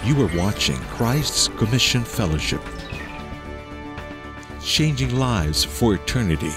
You are watching Christ's Commission Fellowship, changing lives for eternity.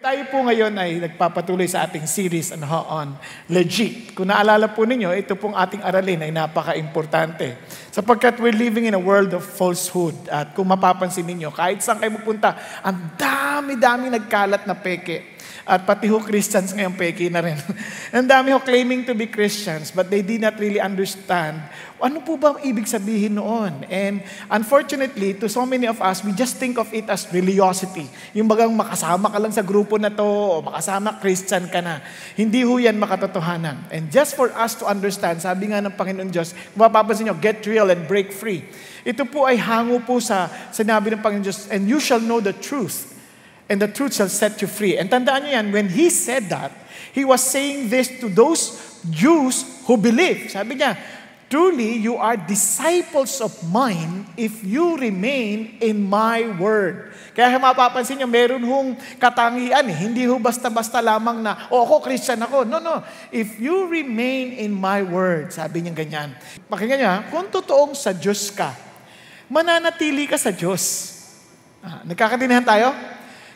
Tayo po ngayon ay nagpapatuloy sa ating series on, on legit. Kung naalala po ninyo, ito pong ating aralin ay napaka-importante. Sapagkat we're living in a world of falsehood. At kung mapapansin ninyo, kahit saan kayo pupunta, ang dami-dami nagkalat na peke. At pati ho Christians ngayon peki na rin. Ang dami ho claiming to be Christians, but they did not really understand ano po ba ang ibig sabihin noon. And unfortunately, to so many of us, we just think of it as religiosity. Yung bagang makasama ka lang sa grupo na to, o makasama Christian ka na. Hindi ho yan makatotohanan. And just for us to understand, sabi nga ng Panginoon Diyos, kung mapapansin nyo, get real and break free. Ito po ay hango po sa sinabi ng Panginoon Diyos, and you shall know the truth and the truth shall set you free. And tandaan niyo yan, when he said that, he was saying this to those Jews who believe. Sabi niya, Truly, you are disciples of mine if you remain in my word. Kaya mapapansin niyo, meron hong katangian eh. Hindi ho basta-basta lamang na, oh, ako, Christian ako. No, no. If you remain in my word, sabi niya ganyan. Pakinggan niya, kung totoong sa Diyos ka, mananatili ka sa Diyos. Ah, nagkakatindihan tayo?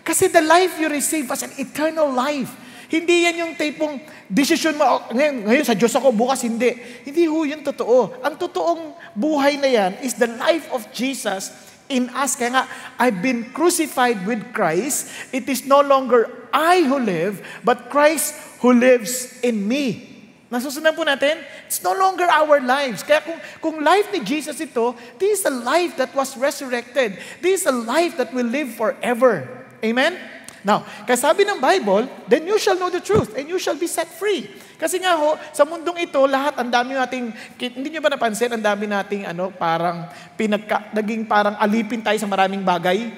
Kasi the life you receive was an eternal life. Hindi yan yung tipong decision mo, oh, ngayon, ngayon sa Diyos ako, bukas hindi. Hindi ho yun totoo. Ang totoong buhay na yan is the life of Jesus in us. Kaya nga, I've been crucified with Christ. It is no longer I who live, but Christ who lives in me. Nasusunod po natin? It's no longer our lives. Kaya kung, kung life ni Jesus ito, this is a life that was resurrected. This is a life that will live forever. Amen? Now, kaya sabi ng Bible, then you shall know the truth and you shall be set free. Kasi nga ho, sa mundong ito, lahat, ang dami nating, hindi nyo ba napansin, ang dami nating, ano, parang, pinagka, naging parang alipin tayo sa maraming bagay.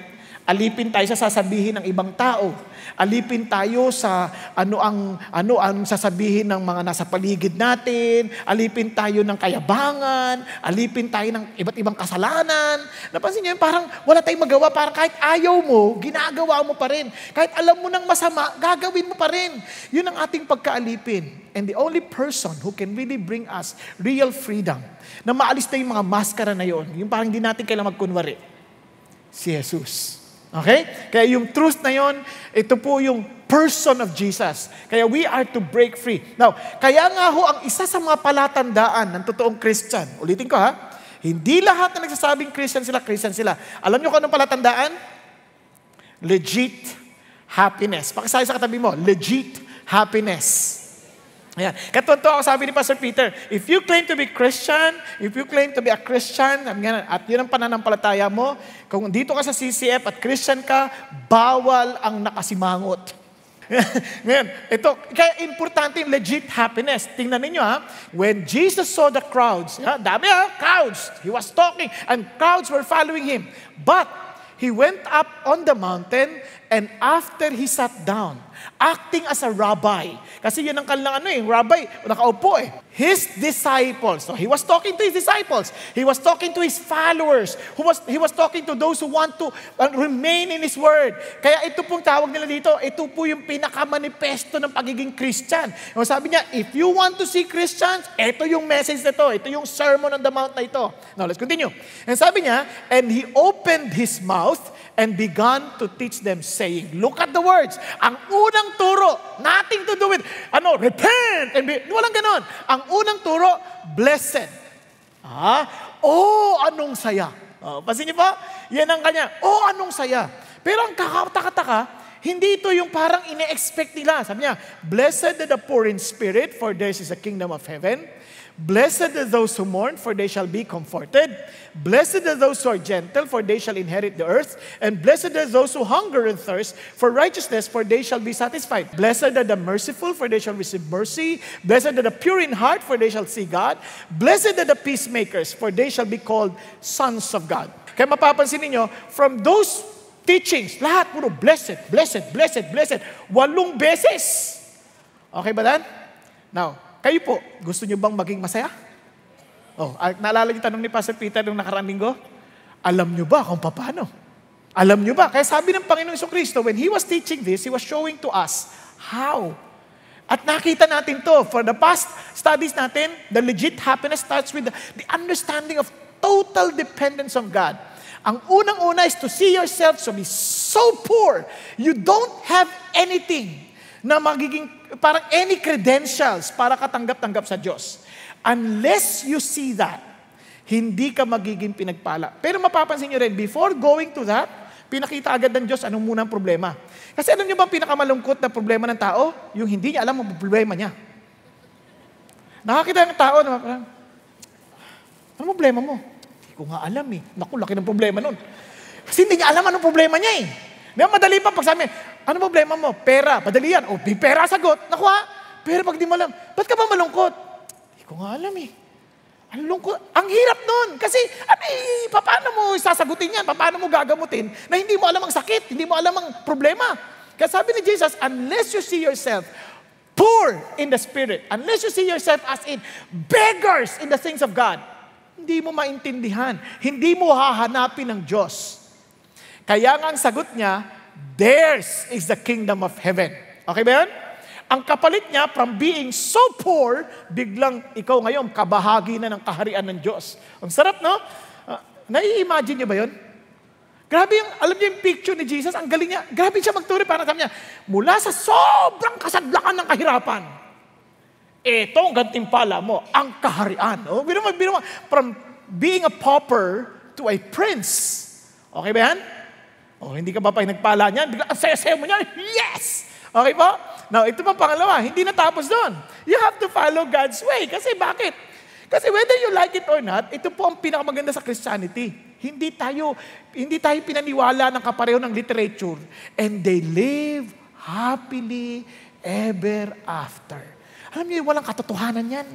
Alipin tayo sa sasabihin ng ibang tao. Alipin tayo sa ano ang ano ang sasabihin ng mga nasa paligid natin. Alipin tayo ng kayabangan. Alipin tayo ng iba't ibang kasalanan. Napansin niyo, parang wala tayong magawa. Parang kahit ayaw mo, ginagawa mo pa rin. Kahit alam mo ng masama, gagawin mo pa rin. Yun ang ating pagkaalipin. And the only person who can really bring us real freedom, na maalis na yung mga maskara na yon, yung parang hindi natin kailangan magkunwari, si Jesus. Okay? Kaya yung truth na yon, ito po yung person of Jesus. Kaya we are to break free. Now, kaya nga ho, ang isa sa mga palatandaan ng totoong Christian, ulitin ko ha, hindi lahat na nagsasabing Christian sila, Christian sila. Alam niyo kung anong palatandaan? Legit happiness. Pakisabi sa katabi mo, legit happiness. Ayan. Katonto ako sabi ni Pastor Peter, if you claim to be Christian, if you claim to be a Christian, at yun ang pananampalataya mo, kung dito ka sa CCF at Christian ka, bawal ang nakasimangot. Ngayon, ito, kaya importante yung legit happiness. Tingnan ninyo ha, when Jesus saw the crowds, ha, dami ha, crowds, he was talking, and crowds were following him. But, he went up on the mountain, and after he sat down, acting as a rabbi. Kasi yun ang kanilang ano eh, rabbi, nakaupo eh. His disciples. So he was talking to his disciples. He was talking to his followers. Who was, he was talking to those who want to uh, remain in His Word. Kaya ito pong tawag nila dito, ito po yung pinakamanifesto ng pagiging Christian. Yung sabi niya, if you want to see Christians, ito yung message na to. Ito yung sermon on the mount na ito. Now, let's continue. And sabi niya, and he opened his mouth and began to teach them saying, look at the words. Ang unang turo, nothing to do with, ano, repent. And be, walang ganon. Ang unang turo, blessed. Ah, oh, anong saya. Oh, pasin niyo pa? Yan ang kanya. Oh, anong saya. Pero ang kakataka-taka, hindi ito yung parang ine-expect nila. Sabi niya, Blessed are the poor in spirit, for theirs is the kingdom of heaven. Blessed are those who mourn, for they shall be comforted. Blessed are those who are gentle, for they shall inherit the earth. And blessed are those who hunger and thirst for righteousness, for they shall be satisfied. Blessed are the merciful, for they shall receive mercy. Blessed are the pure in heart, for they shall see God. Blessed are the peacemakers, for they shall be called sons of God. Kaya mapapansin ninyo, from those teachings, lahat puro blessed, blessed, blessed, blessed. Walong beses. Okay ba dan? Now, kayo po, gusto nyo bang maging masaya? Oh, naalala niyo tanong ni Pastor Peter nung nakarang linggo? Alam nyo ba kung paano? Alam nyo ba? Kaya sabi ng Panginoong Kristo, when He was teaching this, He was showing to us how. At nakita natin to. For the past studies natin, the legit happiness starts with the, the understanding of total dependence on God. Ang unang-una is to see yourself to be so poor, you don't have anything na magiging, parang any credentials para katanggap-tanggap sa Diyos. Unless you see that, hindi ka magiging pinagpala. Pero mapapansin nyo rin, before going to that, pinakita agad ng Diyos anong munang problema. Kasi alam nyo ba pinakamalungkot na problema ng tao? Yung hindi niya alam ang problema niya. Nakakita ng tao na parang, ano problema mo? Hindi ko nga alam eh. Naku, laki ng problema nun. Kasi hindi niya alam anong problema niya eh. Ba, madali pa pag sabi, ano problema mo? Pera. Madali yan. O, di pera sagot. Naku ha? Pero pag di mo alam, ba't ka ba malungkot? Hindi ko nga alam eh. Ang lungkot. Ang hirap nun. Kasi, ano eh, paano mo sasagutin yan? Paano mo gagamutin na hindi mo alam ang sakit, hindi mo alam ang problema? Kaya sabi ni Jesus, unless you see yourself poor in the spirit, unless you see yourself as in beggars in the things of God, hindi mo maintindihan. Hindi mo hahanapin ng Diyos. Kaya nga ang sagot niya, theirs is the kingdom of heaven. Okay ba yun? Ang kapalit niya, from being so poor, biglang ikaw ngayon, kabahagi na ng kaharian ng Diyos. Ang sarap, no? Uh, nai-imagine niyo ba yun? Grabe yung, alam niyo yung picture ni Jesus, ang galing niya. Grabe siya magturi para sabi niya, mula sa sobrang kasadlakan ng kahirapan, ito ang gantimpala mo, ang kaharian. Oh, biro mo, from being a pauper to a prince. Okay ba yan? Oh, hindi ka ba pa nagpala niyan? Bigla, ang saya mo niyan, yes! Okay po? Now, ito pa pangalawa, hindi natapos doon. You have to follow God's way. Kasi bakit? Kasi whether you like it or not, ito po ang pinakamaganda sa Christianity. Hindi tayo, hindi tayo pinaniwala ng kapareho ng literature. And they live happily ever after. Alam niyo, walang katotohanan yan.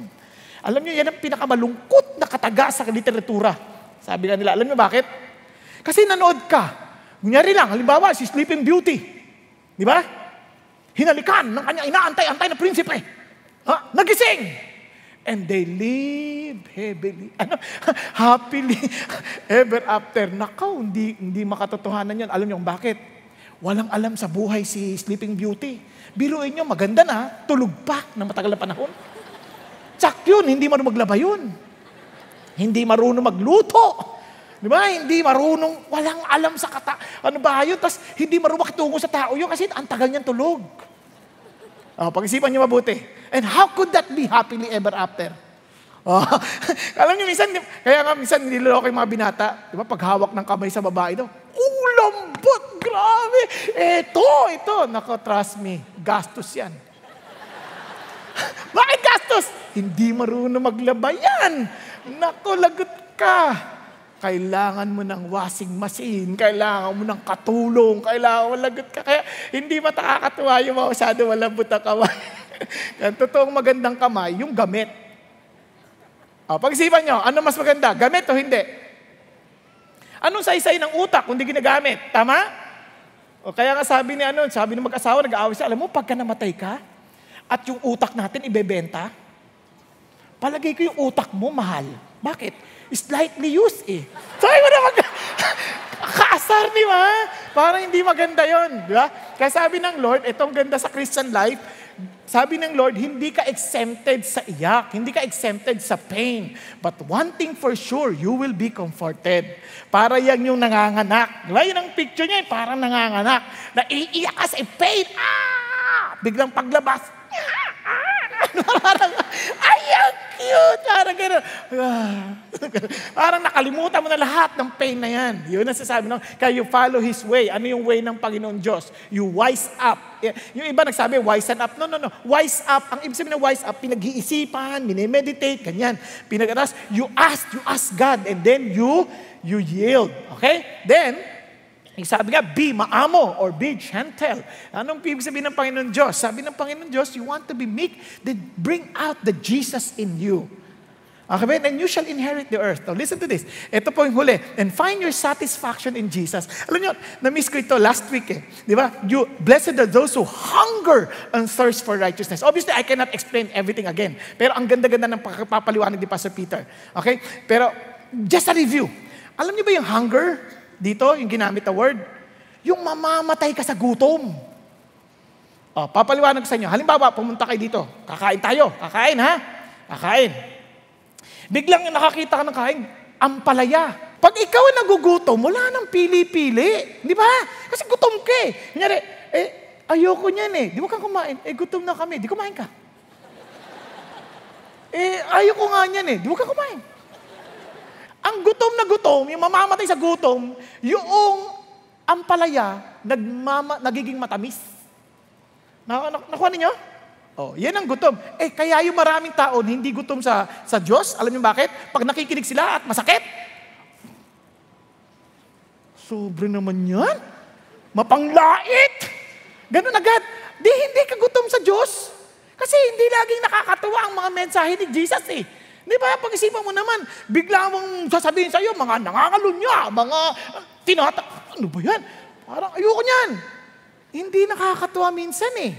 Alam niyo, yan ang pinakamalungkot na kataga sa literatura. Sabi nga nila, alam niyo bakit? Kasi nanood ka. Kunyari lang, halimbawa, si Sleeping Beauty. Di ba? Hinalikan ng kanyang inaantay-antay na prinsipe. Ha? Nagising! And they live heavily, ano, happily ever after. Nakaw, hindi, hindi makatotohanan yan. Alam niyo bakit? Walang alam sa buhay si Sleeping Beauty. Biruin niyo, maganda na, tulog pa na matagal na panahon. Tsak yun, hindi marunong maglaba yun. Hindi marunong magluto. Di ba? Hindi marunong, walang alam sa kata. Ano ba yun? Tapos hindi marunong makitungo sa tao yun kasi ang tagal niyang tulog. Oh, pag-isipan niyo mabuti. And how could that be happily ever after? Oh, alam niyo, minsan, kaya nga minsan niloloko yung mga binata, di ba, paghawak ng kamay sa babae daw, oh, lambot, grabe. Ito, ito, nako, trust me, gastos yan. Bakit gastos? Hindi marunong maglaba yan. Nako, lagot ka. Kailangan mo ng washing machine, kailangan mo ng katulong, kailangan mo lagot ka. Kaya hindi matakakatuwa yung masyado malambot na kamay. Ang totoong magandang kamay, yung gamit. O, pag-isipan nyo, ano mas maganda? Gamit o hindi? Anong saysay ng utak kung di ginagamit? Tama? O kaya nga sabi ni ano, sabi ng mag-asawa, nag-aaway siya, alam mo, pagka namatay ka, at yung utak natin ibebenta, palagay ko yung utak mo mahal. Bakit? Slightly used eh. Sabi mo naman, kaasar di ba? Parang hindi maganda yon, di ba? Kaya sabi ng Lord, itong ganda sa Christian life, sabi ng Lord, hindi ka exempted sa iyak, hindi ka exempted sa pain. But one thing for sure, you will be comforted. Para yan yung nanganganak. Di ba? Yun ang picture niya, eh, parang nanganganak. Na iiyak ka sa pain. Ah! Biglang paglabas, parang, ay, ang cute! Parang gano'n. parang nakalimutan mo na lahat ng pain na yan. Yun ang sasabi ng, kaya you follow His way. Ano yung way ng Panginoon Diyos? You wise up. Yung iba nagsabi, wise up. No, no, no. Wise up. Ang ibig sabihin ng wise up, pinag-iisipan, minimeditate, ganyan. Pinag-aras, you ask, you ask God, and then you, you yield. Okay? Then, sabi nga, be maamo or be gentle. Anong ibig sabihin ng Panginoon Diyos? Sabi ng Panginoon Diyos, you want to be meek, then bring out the Jesus in you. Okay? And you shall inherit the earth. Now, listen to this. Ito po yung huli. And find your satisfaction in Jesus. Alam nyo, na-miss ko ito last week eh. Di ba? You, blessed are those who hunger and thirst for righteousness. Obviously, I cannot explain everything again. Pero ang ganda-ganda ng papaliwanag ni Pastor Peter. Okay? Pero, just a review. Alam niyo ba yung hunger? Dito, yung ginamit na word, yung mamamatay ka sa gutom. Oh, papaliwanag sa inyo. Halimbawa, pumunta kayo dito. Kakain tayo. Kakain, ha? Kakain. Biglang nakakita ka ng kain, ampalaya. Pag ikaw ay nagugutom, wala nang pili-pili. Di ba? Kasi gutom ka eh. Kunyari, eh, ayoko niyan eh. Di mo ka kumain. Eh, gutom na kami. Di kumain ka. Eh, ayoko nga niyan eh. Di mo ka kumain. Ang gutom na gutom, yung mamamatay sa gutom, yung ampalaya, nagmama, nagiging matamis. Na, na, nakuha ninyo? Oh, yan ang gutom. Eh, kaya yung maraming tao hindi gutom sa, sa Diyos, alam niyo bakit? Pag nakikinig sila at masakit, sobre naman yan. Mapanglait. Ganun agad. Di, hindi ka gutom sa Diyos. Kasi hindi laging nakakatuwa ang mga mensahe ni Jesus eh. Di ba? Pag-isipan mo naman, bigla mong sasabihin sa iyo, mga nangangalunya, mga tinata... Ano ba yan? Parang ayoko niyan. Hindi nakakatuwa minsan eh.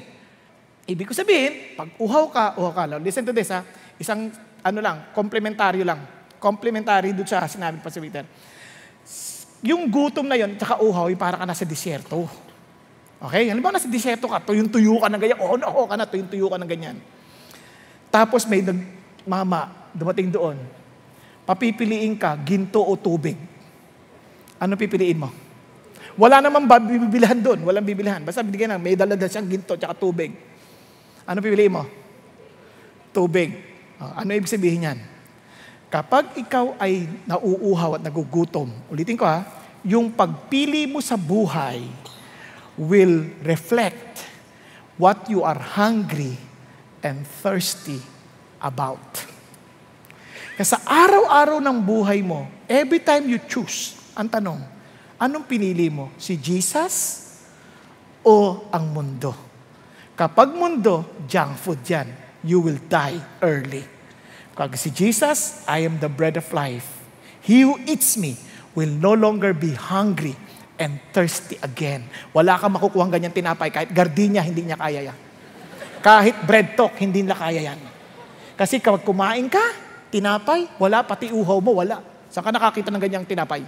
Ibig ko sabihin, pag uhaw ka, uhaw ka. Now, listen to this ha. Isang, ano lang, komplementaryo lang. Komplementary doon sa sinabi pa si Peter. Yung gutom na yon, tsaka uhaw, yung para ka nasa disyerto. Okay? Ba nasa disyerto ka? Tuyong-tuyo ka ng ganyan. Oo, oh, oo ka na, tuyong-tuyo ka ng ganyan. Tapos may nag, mama, dumating doon. Papipiliin ka, ginto o tubig. Ano pipiliin mo? Wala namang bibilihan doon. Walang bibilihan. Basta binigyan ng may dala siyang ginto at tubig. Ano pipiliin mo? Tubig. Uh, ano ibig sabihin yan? Kapag ikaw ay nauuhaw at nagugutom, ulitin ko ha, yung pagpili mo sa buhay will reflect what you are hungry and thirsty about. Kasi araw-araw ng buhay mo, every time you choose, ang tanong, Anong pinili mo? Si Jesus o ang mundo? Kapag mundo, junk food yan. You will die early. Kapag si Jesus, I am the bread of life. He who eats me will no longer be hungry and thirsty again. Wala kang makukuha ganyan tinapay. Kahit gardenia, hindi niya kaya yan. Kahit bread talk, hindi niya kaya yan. Kasi kapag kumain ka, tinapay, wala, pati uhaw mo, wala. Saan ka nakakita ng ganyang tinapay?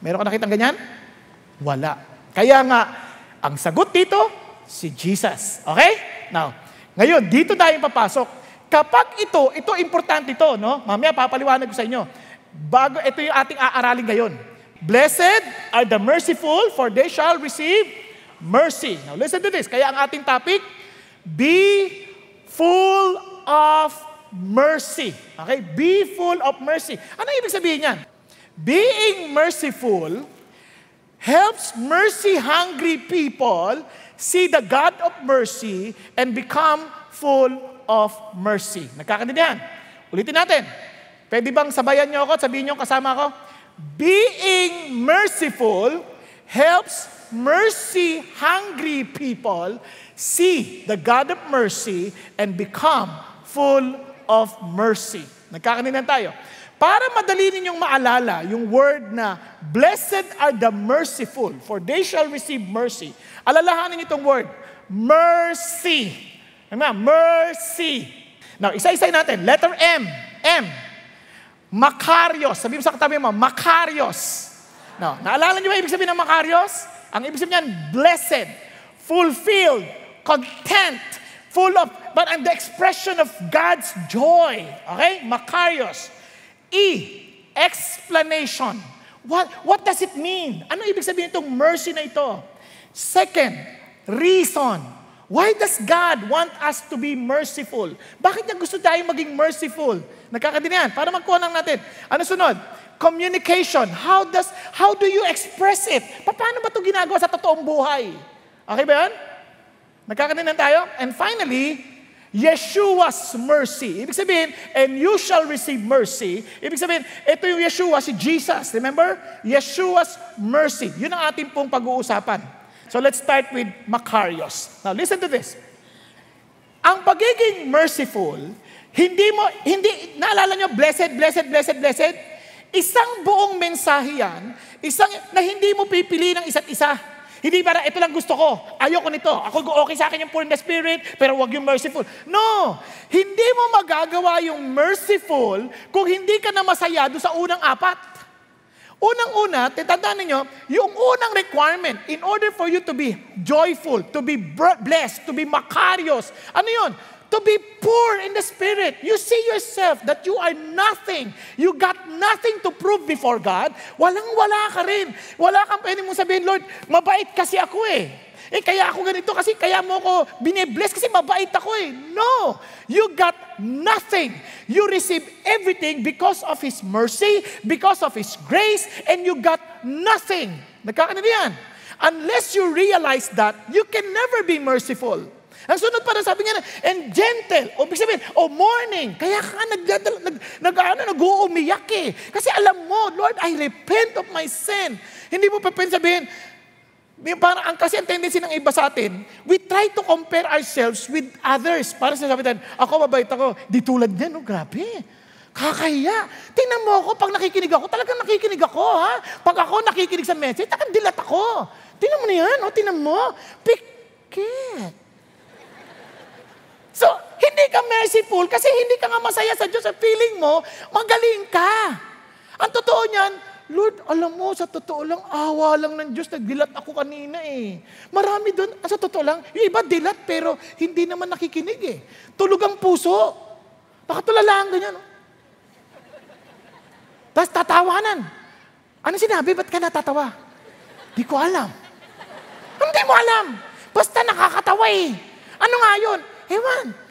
Meron ka nakita ganyan? Wala. Kaya nga, ang sagot dito, si Jesus. Okay? Now, ngayon, dito tayo papasok. Kapag ito, ito importante ito, no? Mamaya papaliwanag ko sa inyo. Bago, ito yung ating aaralin ngayon. Blessed are the merciful, for they shall receive mercy. Now listen to this. Kaya ang ating topic, be full of mercy. Okay? Be full of mercy. Ano ibig sabihin yan? Being merciful helps mercy-hungry people see the God of mercy and become full of mercy. Nagkakaintindihan? Ulitin natin. Pwede bang sabayan niyo ako at sabihin niyo kasama ako? Being merciful helps mercy-hungry people see the God of mercy and become full of mercy. Nagkakaintindihan tayo. Para madali ninyong maalala yung word na, Blessed are the merciful, for they shall receive mercy. Alalahanin itong word, mercy. Ano Mercy. Now, isa-isay natin. Letter M. M. Makarios. Sabi mo sa katabi mo, Makarios. Now, naalala niyo ba ibig sabihin ng Makarios? Ang ibig sabihin niyan, blessed, fulfilled, content, full of, but and the expression of God's joy. Okay? Makarios. E, explanation. What, what does it mean? Ano ibig sabihin itong mercy na ito? Second, reason. Why does God want us to be merciful? Bakit niya gusto tayo maging merciful? Nagkakadinihan. Para magkuha ng natin. Ano sunod? Communication. How does how do you express it? Paano ba ito ginagawa sa totoong buhay? Okay ba yan? Nagkakadinihan tayo? And finally, Yeshua's mercy. Ibig sabihin, and you shall receive mercy. Ibig sabihin, ito yung Yeshua, si Jesus. Remember? Yeshua's mercy. Yun ang ating pong pag-uusapan. So let's start with Makarios. Now listen to this. Ang pagiging merciful, hindi mo, hindi, naalala nyo, blessed, blessed, blessed, blessed? Isang buong mensahe yan, isang, na hindi mo pipili ng isa't isa. Hindi para ito lang gusto ko. Ayoko nito. Ako okay sa akin yung poor in the spirit, pero wag yung merciful. No! Hindi mo magagawa yung merciful kung hindi ka na masaya doon sa unang apat. Unang-una, titandaan ninyo, yung unang requirement in order for you to be joyful, to be blessed, to be makarios, ano yun? To be poor in the spirit. You see yourself that you are nothing. You got nothing to prove before God. Walang-wala ka rin. Wala kang pwede mong sabihin, Lord, mabait kasi ako eh. Eh, kaya ako ganito kasi kaya mo ko binibless kasi mabait ako eh. No! You got nothing. You receive everything because of His mercy, because of His grace, and you got nothing. Nagkakanin yan. Unless you realize that, you can never be merciful. Ang sunod pa na sabi niya, and gentle. O ibig sabihin, o morning. Kaya ka nag, nag, nag, ano, nag-uumiyak eh. Kasi alam mo, Lord, I repent of my sin. Hindi mo pa sabihin, Parang ang kasi ang tendency ng iba sa atin, we try to compare ourselves with others. Para sa sabi natin, ako mabait ako, di tulad niya, no, grabe. Kakahiya. Tingnan mo ako, pag nakikinig ako, talagang nakikinig ako, ha? Pag ako nakikinig sa message, talagang dilat ako. Tingnan mo na yan, oh, tingnan mo. Pikit. So, hindi ka merciful kasi hindi ka nga masaya sa Diyos. Sa feeling mo, magaling ka. Ang totoo niyan, Lord, alam mo, sa totoo lang, awa lang ng Diyos, nagdilat ako kanina eh. Marami doon, sa totoo lang, yung iba dilat pero hindi naman nakikinig eh. Tulog ang puso. Nakatulala ang ganyan. No? Tapos tatawanan. Ano sinabi? Ba't ka natatawa? Di ko alam. Hindi mo alam. Basta nakakatawa eh. Ano nga yun? Ewan.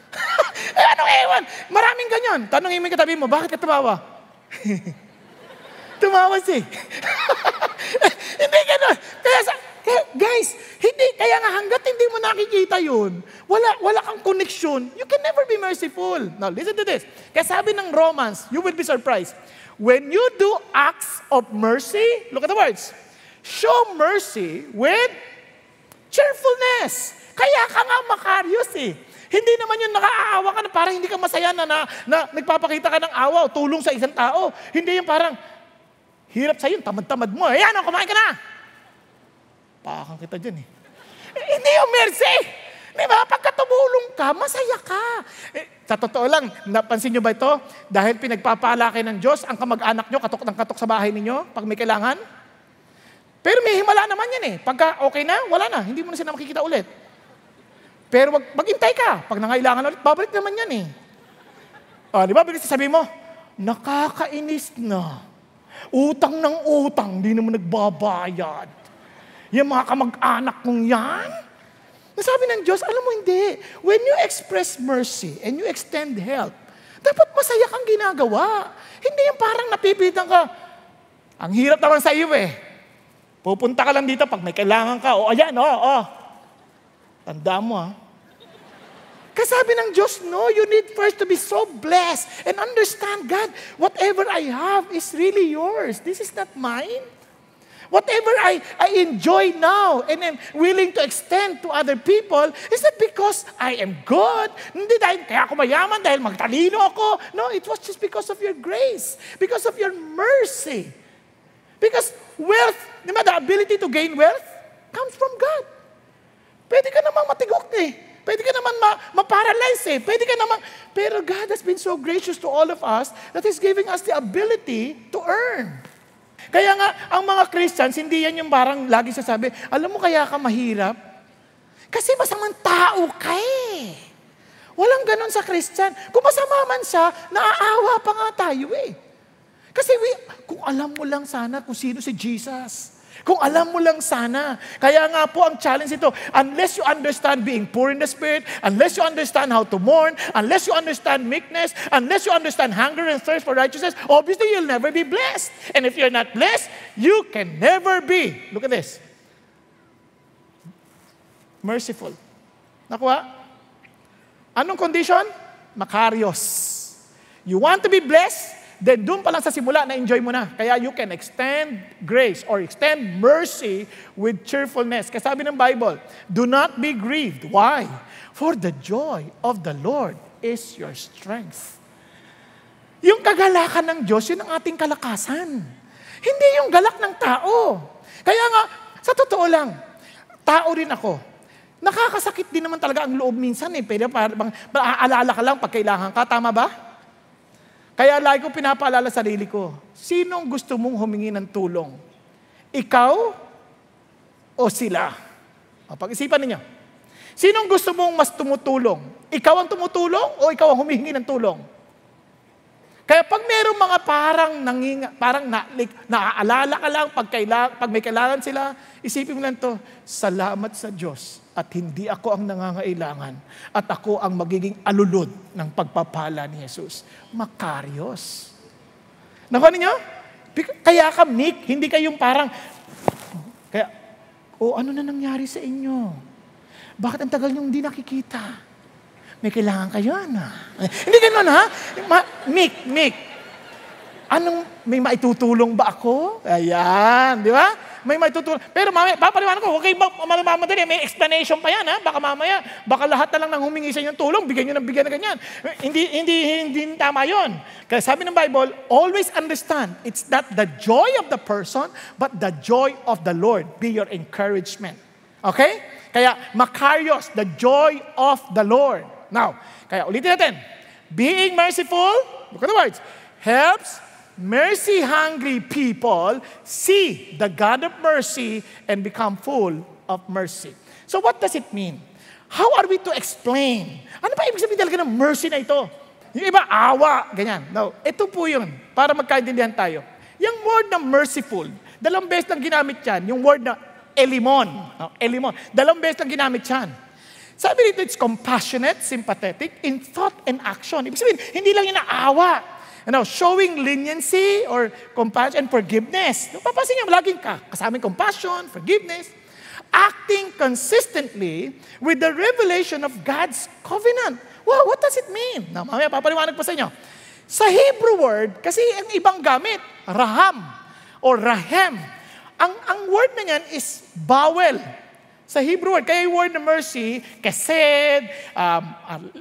Eh, ano ewan? Maraming ganyan. Tanongin mo yung katabi mo, bakit ka tumawa? Tumawa siya. hindi ganun. Kaya sa, kaya, guys, hindi, kaya nga hanggat hindi mo nakikita yun, wala, wala kang connection, you can never be merciful. Now, listen to this. Kaya sabi ng Romans, you will be surprised. When you do acts of mercy, look at the words, show mercy with cheerfulness. Kaya ka nga makarios eh. Hindi naman yun nakaawa ka na parang hindi ka masaya na, na, na nagpapakita ka ng awa o tulong sa isang tao. Hindi yung parang, Hirap sa'yo, tamad-tamad mo. Ayan, oh, kumain ka na. Pakakang kita dyan eh. eh hindi yung mercy. Di ba? Pagka tumulong ka, masaya ka. Eh, sa totoo lang, napansin nyo ba ito? Dahil pinagpapala kayo ng Diyos, ang kamag-anak nyo, katok ng katok sa bahay ninyo, pag may kailangan. Pero may himala naman yan eh. Pagka okay na, wala na. Hindi mo na sila makikita ulit. Pero wag, maghintay ka. Pag nangailangan ulit, babalik naman yan eh. O, di ba? Bilis sabi mo, nakakainis na. Utang ng utang, di naman nagbabayad. Yung mga kamag-anak kong yan, nasabi ng Diyos, alam mo hindi, when you express mercy and you extend help, dapat masaya kang ginagawa. Hindi yung parang napipitan ka, ang hirap naman sa iyo eh. Pupunta ka lang dito pag may kailangan ka. O ayan, o, o. Oh. Tanda mo ah. Kasabi ng Diyos, no, you need first to be so blessed and understand, God, whatever I have is really yours. This is not mine. Whatever I, I enjoy now and am willing to extend to other people, is not because I am good. Hindi dahil kaya ako mayaman, dahil magtalino ako. No, it was just because of your grace, because of your mercy. Because wealth, di ba, the ability to gain wealth comes from God. Pwede ka namang matigok eh. Pwede ka naman ma- ma-paralyze eh. Pwede ka naman. Pero God has been so gracious to all of us that He's giving us the ability to earn. Kaya nga, ang mga Christians, hindi yan yung parang lagi sasabi, alam mo kaya ka mahirap? Kasi masamang tao ka eh. Walang ganon sa Christian. Kung masama man siya, naaawa pa nga tayo eh. Kasi we, kung alam mo lang sana kung sino si Jesus, kung alam mo lang sana. Kaya nga po ang challenge ito, unless you understand being poor in the spirit, unless you understand how to mourn, unless you understand meekness, unless you understand hunger and thirst for righteousness, obviously you'll never be blessed. And if you're not blessed, you can never be. Look at this. Merciful. Nakuha? Anong condition? Makarios. You want to be blessed? Then doon pa lang sa simula, na-enjoy mo na. Kaya you can extend grace or extend mercy with cheerfulness. Kasi sabi ng Bible, do not be grieved. Why? For the joy of the Lord is your strength. Yung kagalakan ng Diyos, yun ang ating kalakasan. Hindi yung galak ng tao. Kaya nga, sa totoo lang, tao rin ako. Nakakasakit din naman talaga ang loob minsan eh. Pero parang, aalala ka lang pag kailangan ka. Tama ba? Kaya lagi ko pinapaalala sa sarili ko, sinong gusto mong humingi ng tulong? Ikaw o sila? O, pag-isipan ninyo. Sinong gusto mong mas tumutulong? Ikaw ang tumutulong o ikaw ang humihingi ng tulong? Kaya pag mayroong mga parang nanginga, parang na, like, naaalala ka lang pag, kaila, pag may kailangan sila, isipin mo lang to, salamat sa Diyos at hindi ako ang nangangailangan at ako ang magiging alulod ng pagpapala ni Jesus. Makarios. Nakuha ninyo? Kaya ka meek, hindi kayong parang, kaya, o oh, ano na nangyari sa inyo? Bakit ang tagal niyong hindi nakikita? May kailangan kayo, ano? Hindi ganun, ha? Ma- Mick, Mick. Anong, may maitutulong ba ako? Ayan, di ba? May maitutulong. Pero mamaya, papaliwanag ko, okay ba, mamadali, may explanation pa yan, ha? Baka mamaya, baka lahat na lang nang humingi sa inyong tulong, bigyan nyo ng bigyan na ganyan. Hindi, hindi, hindi, hindi tama yon. Kaya sabi ng Bible, always understand, it's not the joy of the person, but the joy of the Lord be your encouragement. Okay? Kaya, Makarios, the joy of the Lord. Now, kaya ulitin natin. Being merciful, look at the words, helps mercy-hungry people see the God of mercy and become full of mercy. So what does it mean? How are we to explain? Ano ba ibig sabihin talaga ng mercy na ito? Yung iba, awa, ganyan. No, ito po yun, para magkaintindihan tayo. Yung word na merciful, dalawang beses lang ginamit yan. Yung word na elimon. No, elimon. Dalawang beses lang ginamit yan. Sabi dito, it's compassionate, sympathetic, in thought and action. Ibig sabihin, hindi lang inaawa. Know, showing leniency or compassion and forgiveness. Papasin niyo, laging ka, kasama compassion, forgiveness. Acting consistently with the revelation of God's covenant. Well, what does it mean? Now, mamaya papaliwanag po sa inyo. Sa Hebrew word, kasi ang ibang gamit, raham or rahem. Ang, ang word na yan is bowel. Sa Hebrew word, kaya yung word na mercy, kesed, um,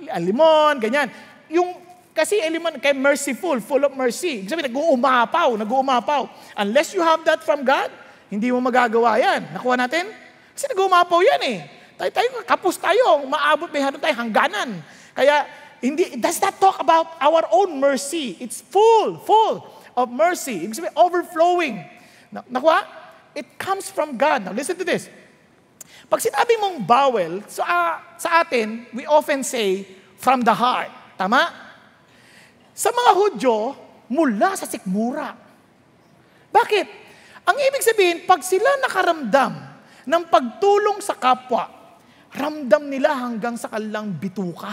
alimon, ganyan. Yung, kasi alimon, kay merciful, full of mercy. Ibig sabihin, nag-uumapaw, nag-uumapaw. Unless you have that from God, hindi mo magagawa yan. Nakuha natin? Kasi nag-uumapaw yan eh. Tayo, tayo, kapos tayo, maabot, may tayo hangganan. Kaya, hindi, does not talk about our own mercy. It's full, full of mercy. Ibig sabihin, overflowing. Nakuha? It comes from God. Now, listen to this. Pag sinabi mong bowel, so, uh, sa atin, we often say, from the heart. Tama? Sa mga Hudyo, mula sa sikmura. Bakit? Ang ibig sabihin, pag sila nakaramdam ng pagtulong sa kapwa, ramdam nila hanggang sa kanilang bituka.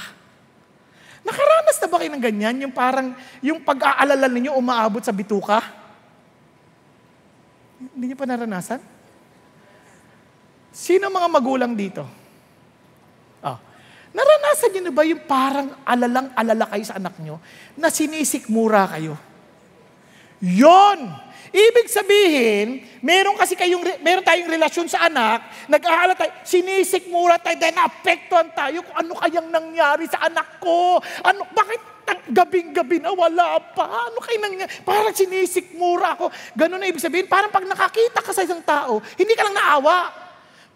Nakaranas na ba kayo ng ganyan? Yung parang, yung pag-aalala ninyo umaabot sa bituka? Hindi niyo pa naranasan? Sino mga magulang dito? Naranasan niyo na ba yung parang alalang-alala kayo sa anak niyo na sinisikmura kayo? Yon! Ibig sabihin, meron kasi kayong, meron tayong relasyon sa anak, nag-aalala tayo, sinisikmura tayo, dahil naapektuhan tayo kung ano kayang nangyari sa anak ko. Ano, bakit gabing-gabi na wala pa? Ano kayo nangyari? Parang sinisikmura ako. Ganun na ibig sabihin, parang pag nakakita ka sa isang tao, hindi ka lang naawa.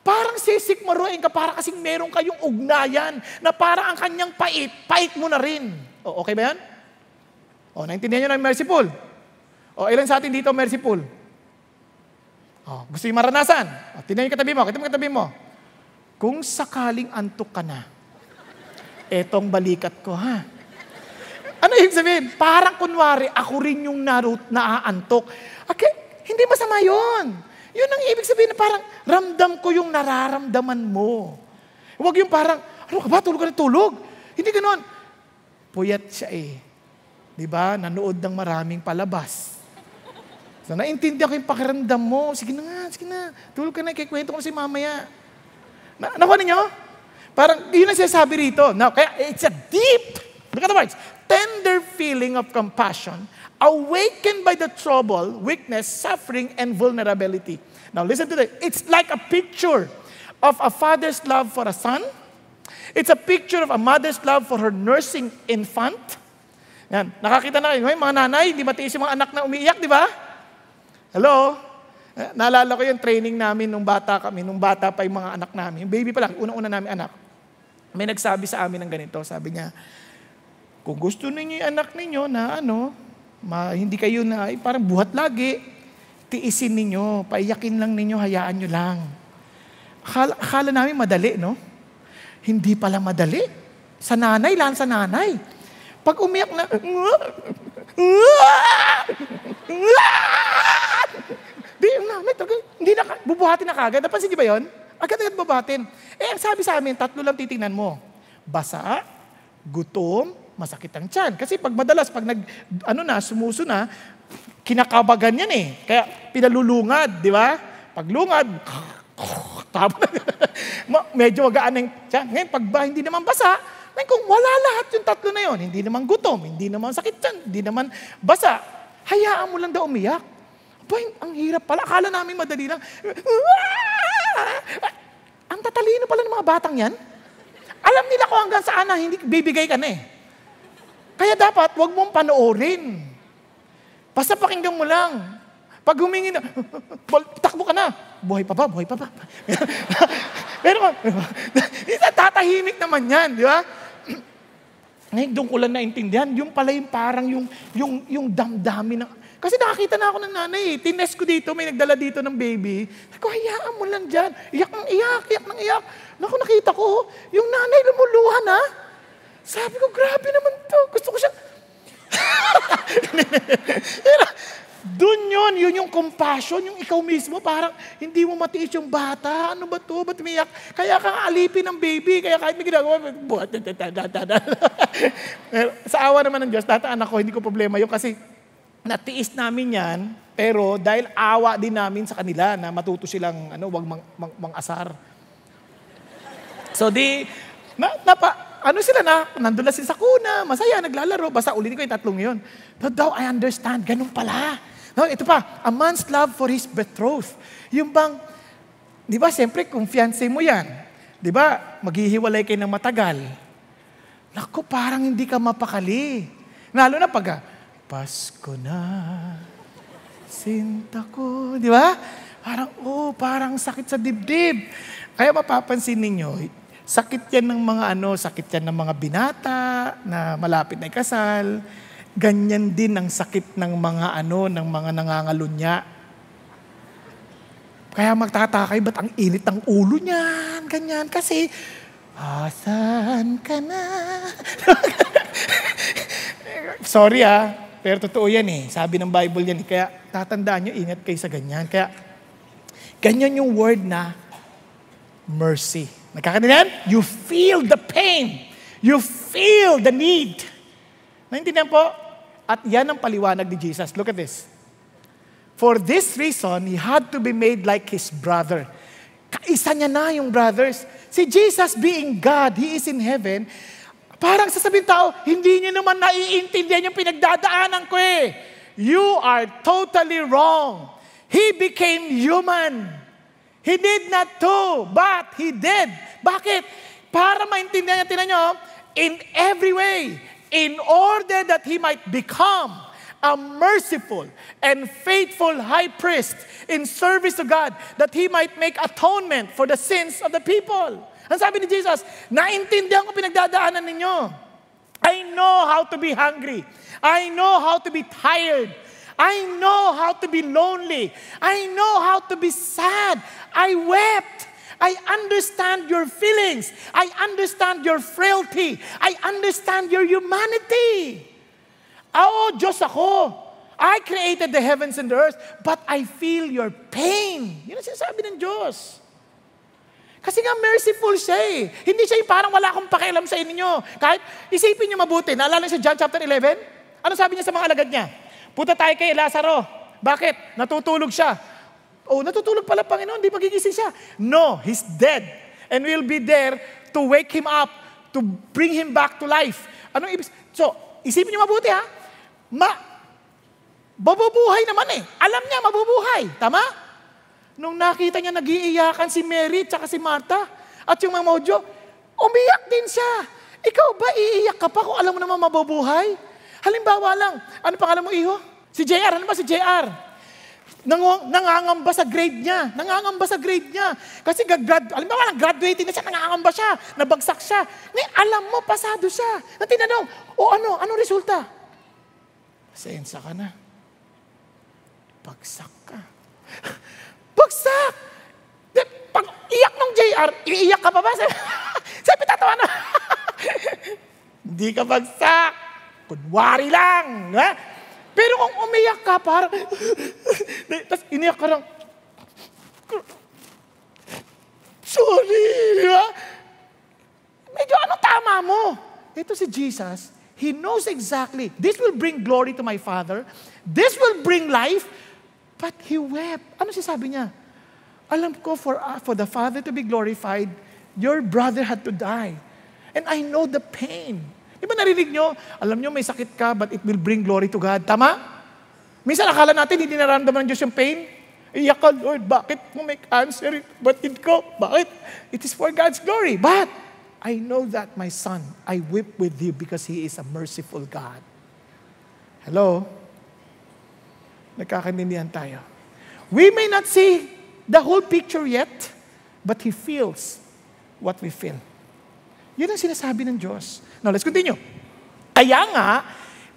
Parang sisikmaruin ka, para kasing meron kayong ugnayan na para ang kanyang pait, pait mo na rin. O, okay ba yan? O, naintindihan nyo na merciful? O, ilan sa atin dito merciful? O, gusto yung maranasan? O, tingnan yung katabi mo, kita mo katabi mo. Kung sakaling antok ka na, etong balikat ko, ha? Ano yung sabihin? Parang kunwari, ako rin yung narut, naaantok. Okay, hindi masama yon. Yun ang ibig sabihin na parang ramdam ko yung nararamdaman mo. Huwag yung parang, ano ka ba, tulog ka na tulog. Hindi ganoon. Puyat siya eh. Di ba? Nanood ng maraming palabas. So, naintindihan ko yung pakiramdam mo. Sige na nga, sige na. Tulog ka na, kikwento ko si mamaya. Na, nakuha ninyo? Parang, yun ang sinasabi rito. Now, kaya it's a deep, look at the words, tender feeling of compassion awakened by the trouble, weakness, suffering, and vulnerability. Now listen to this. It's like a picture of a father's love for a son. It's a picture of a mother's love for her nursing infant. Yan. Nakakita na kayo, mga nanay, hindi matiis yung mga anak na umiiyak, di ba? Hello? Eh, naalala ko yung training namin nung bata kami, nung bata pa yung mga anak namin. Yung baby pa lang, unang-una namin anak. May nagsabi sa amin ng ganito, sabi niya, Kung gusto ninyo yung anak ninyo na ano, ma, hindi kayo na, ay, parang buhat lagi, tiisin ninyo, paiyakin lang ninyo, hayaan nyo lang. Akala, akala namin madali, no? Hindi pala madali. Sa nanay, lang sa nanay. Pag umiyak na, Di, nanay talaga, hindi na, bubuhatin na kagad. Napansin niyo ba yun? Agad-agad bubuhatin. Eh, ang sabi sa amin, tatlo lang titingnan mo. Basa, gutom, masakit ang tiyan. Kasi pag madalas, pag nag, ano na, sumuso na, kinakabagan yan eh. Kaya pinalulungad, di ba? Paglungad, tapos, medyo magaan ng tiyan. Ngayon, pag ba, hindi naman basa, ngayon, kung wala lahat yung tatlo na yon, hindi naman gutom, hindi naman sakit tiyan, hindi naman basa, hayaan mo lang daw umiyak. Boy, ang hirap pala. Akala namin madali lang. Ang tatalino pala ng mga batang yan. Alam nila kung hanggang saan na hindi bibigay ka na eh. Kaya dapat, wag mong panoorin. Basta pakinggan mo lang. Pag humingi na, takbo ka na. Buhay pa ba? Buhay pa ba? Pero, tatahimik naman yan, di ba? Ngayon, doon ko lang naintindihan, yung pala yung parang yung, yung, yung damdamin ng, kasi nakakita na ako ng nanay eh. Tines ko dito, may nagdala dito ng baby. Ako, hayaan mo lang dyan. Iyak ng iyak, iyak ng iyak. Naku, nakita ko, yung nanay lumuluha na. Sabi ko, grabe naman to. Gusto ko siya. doon yun, yun yung compassion, yung ikaw mismo, parang hindi mo matiis yung bata. Ano ba to? Ba't umiyak? Kaya ka alipin ng baby, kaya kahit may ginagawa, buhat, sa awa naman ng Diyos, tataan ako, hindi ko problema yun kasi natiis namin yan, pero dahil awa din namin sa kanila na matuto silang ano, wag mang, mang, mang asar. So di, na, napa, ano sila na, nandun na sila sa kuna, masaya, naglalaro, basta ulitin ko yung tatlong yun. But daw, I understand, ganun pala. No, ito pa, a man's love for his betrothed. Yung bang, di ba, siyempre, kung mo yan, di ba, maghihiwalay kayo ng matagal. Naku, parang hindi ka mapakali. Lalo na pag, Pasko na, sinta ko. Di ba? Parang, oh, parang sakit sa dibdib. Kaya mapapansin ninyo, sakit yan ng mga ano, sakit yan ng mga binata na malapit na ikasal. Ganyan din ang sakit ng mga ano, ng mga nangangalunya. Kaya magtatakay, ba't ang init ng ulo niyan? Ganyan. Kasi, asan ka na? Sorry ah, pero totoo yan eh. Sabi ng Bible yan eh. Kaya tatandaan nyo, ingat kayo sa ganyan. Kaya ganyan yung word na mercy. Nagkakanilan? You feel the pain. You feel the need. Naintindihan po? At yan ang paliwanag ni Jesus. Look at this. For this reason, He had to be made like His brother. Kaisa niya na yung brothers. Si Jesus being God, He is in heaven, Parang sasabihin tao, hindi niyo naman naiintindihan yung pinagdadaanan ko eh. You are totally wrong. He became human. He did not to, but He did. Bakit? Para maintindihan niya, tinan nyo, in every way, in order that He might become a merciful and faithful high priest in service to God, that He might make atonement for the sins of the people. Ang sabi ni Jesus, naintindihan ko pinagdadaanan ninyo. I know how to be hungry. I know how to be tired. I know how to be lonely. I know how to be sad. I wept. I understand your feelings. I understand your frailty. I understand your humanity. Oo, Diyos ako. I created the heavens and the earth, but I feel your pain. Yun ang sinasabi ng Diyos. Kasi nga merciful siya eh. Hindi siya yung parang wala akong pakialam sa inyo. Kahit isipin niyo mabuti. Naalala niyo sa John chapter 11? Ano sabi niya sa mga alagad niya? Punta tayo kay Lazaro. Bakit? Natutulog siya. Oh, natutulog pala Panginoon, di magigising siya. No, he's dead. And we'll be there to wake him up, to bring him back to life. Anong ibig? So, isipin niyo mabuti ha. Ma, babubuhay naman eh. Alam niya, mabubuhay. Tama? Nung nakita niya nagiiyakan si Mary at si Martha at yung mga mojo, umiyak din siya. Ikaw ba iiyak ka pa kung alam mo naman mabubuhay? Halimbawa lang, ano pangalan mo iho? Si JR, ano ba si JR? Nang, nangangamba sa grade niya. Nangangamba sa grade niya. Kasi gagrad, mo ba, graduating na siya, nangangamba siya, nabagsak siya. Ngayon, alam mo, pasado siya. Na tinanong, o ano, ano resulta? Sensa ka na. Bagsak ka. Bagsak! Di, pag iyak ng JR, iiyak ka pa ba? Sabi, tatawa na. Hindi ka bagsak. Kunwari lang. Ha? Pero kung umiyak ka, parang, tapos iniyak ka lang, sorry, ba? Medyo ano tama mo? Ito si Jesus, He knows exactly, this will bring glory to my Father, this will bring life, but He wept. Ano sabi niya? Alam ko, for, uh, for the Father to be glorified, your brother had to die. And I know the pain. Di ba narinig nyo? Alam nyo, may sakit ka, but it will bring glory to God. Tama? Minsan akala natin, hindi naramdaman ng Diyos yung pain. Iyak ka, Lord, bakit mo may cancer? Batid ko? Bakit? It is for God's glory. But, I know that my son, I weep with you because He is a merciful God. Hello? Nagkakanindihan tayo. We may not see the whole picture yet, but He feels what we feel. Yun ang sinasabi ng Diyos. Now, let's continue. Kaya nga,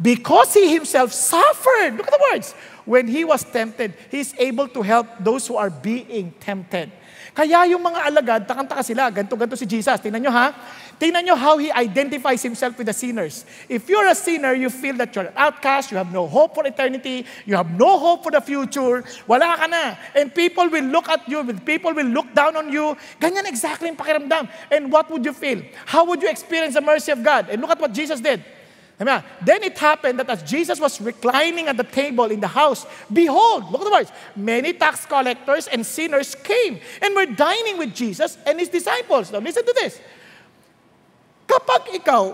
because He Himself suffered, look at the words, when He was tempted, He is able to help those who are being tempted. Kaya yung mga alagad, takang-taka sila, ganto-ganto si Jesus. Tingnan nyo ha. Tingnan nyo how He identifies Himself with the sinners. If you're a sinner, you feel that you're an outcast, you have no hope for eternity, you have no hope for the future, wala ka na. And people will look at you, people will look down on you. Ganyan exactly yung pakiramdam. And what would you feel? How would you experience the mercy of God? And look at what Jesus did. Then it happened that as Jesus was reclining at the table in the house, behold, look at the words, many tax collectors and sinners came and were dining with Jesus and his disciples. Now listen to this. Kapag ikaw,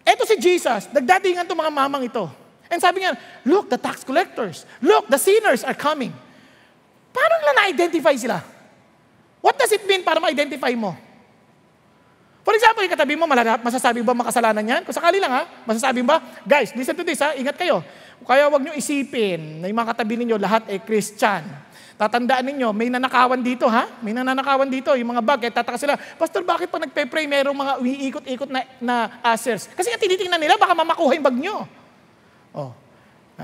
eto si Jesus, nagdatingan to mga mamang ito. And sabi niya, look, the tax collectors, look, the sinners are coming. Paano nila na-identify sila? What does it mean para ma-identify mo? For example, yung katabi mo, malala, masasabi ba makasalanan yan? Kung sakali lang ha, masasabi ba? Guys, listen to this ha, ingat kayo. Kaya wag nyo isipin na yung mga katabi ninyo lahat ay Christian. Tatandaan ninyo, may nanakawan dito ha? May nanakawan dito, yung mga bag, eh, tataka sila, Pastor, bakit pa nagpe-pray merong mga umiikot-ikot na, na asers? Kasi nga tinitingnan nila, baka mamakuha yung bag nyo. Oh.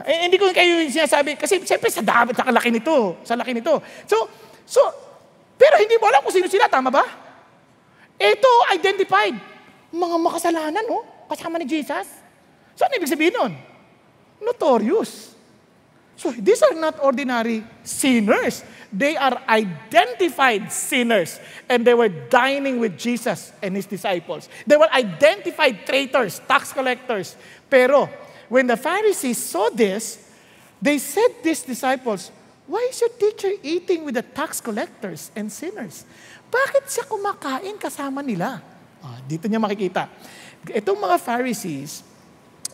Eh, hindi ko kayo sinasabi, kasi siyempre sa dami, sa laki nito, sa laki nito. So, so, pero hindi mo alam kung sino sila, tama ba? Ito, identified. Mga makasalanan, no? Kasama ni Jesus. So, ano ibig sabihin nun? Notorious. So, these are not ordinary sinners. They are identified sinners. And they were dining with Jesus and His disciples. They were identified traitors, tax collectors. Pero, when the Pharisees saw this, they said these disciples, Why is your teacher eating with the tax collectors and sinners? Bakit siya kumakain kasama nila? Ah, dito niya makikita. Itong mga Pharisees,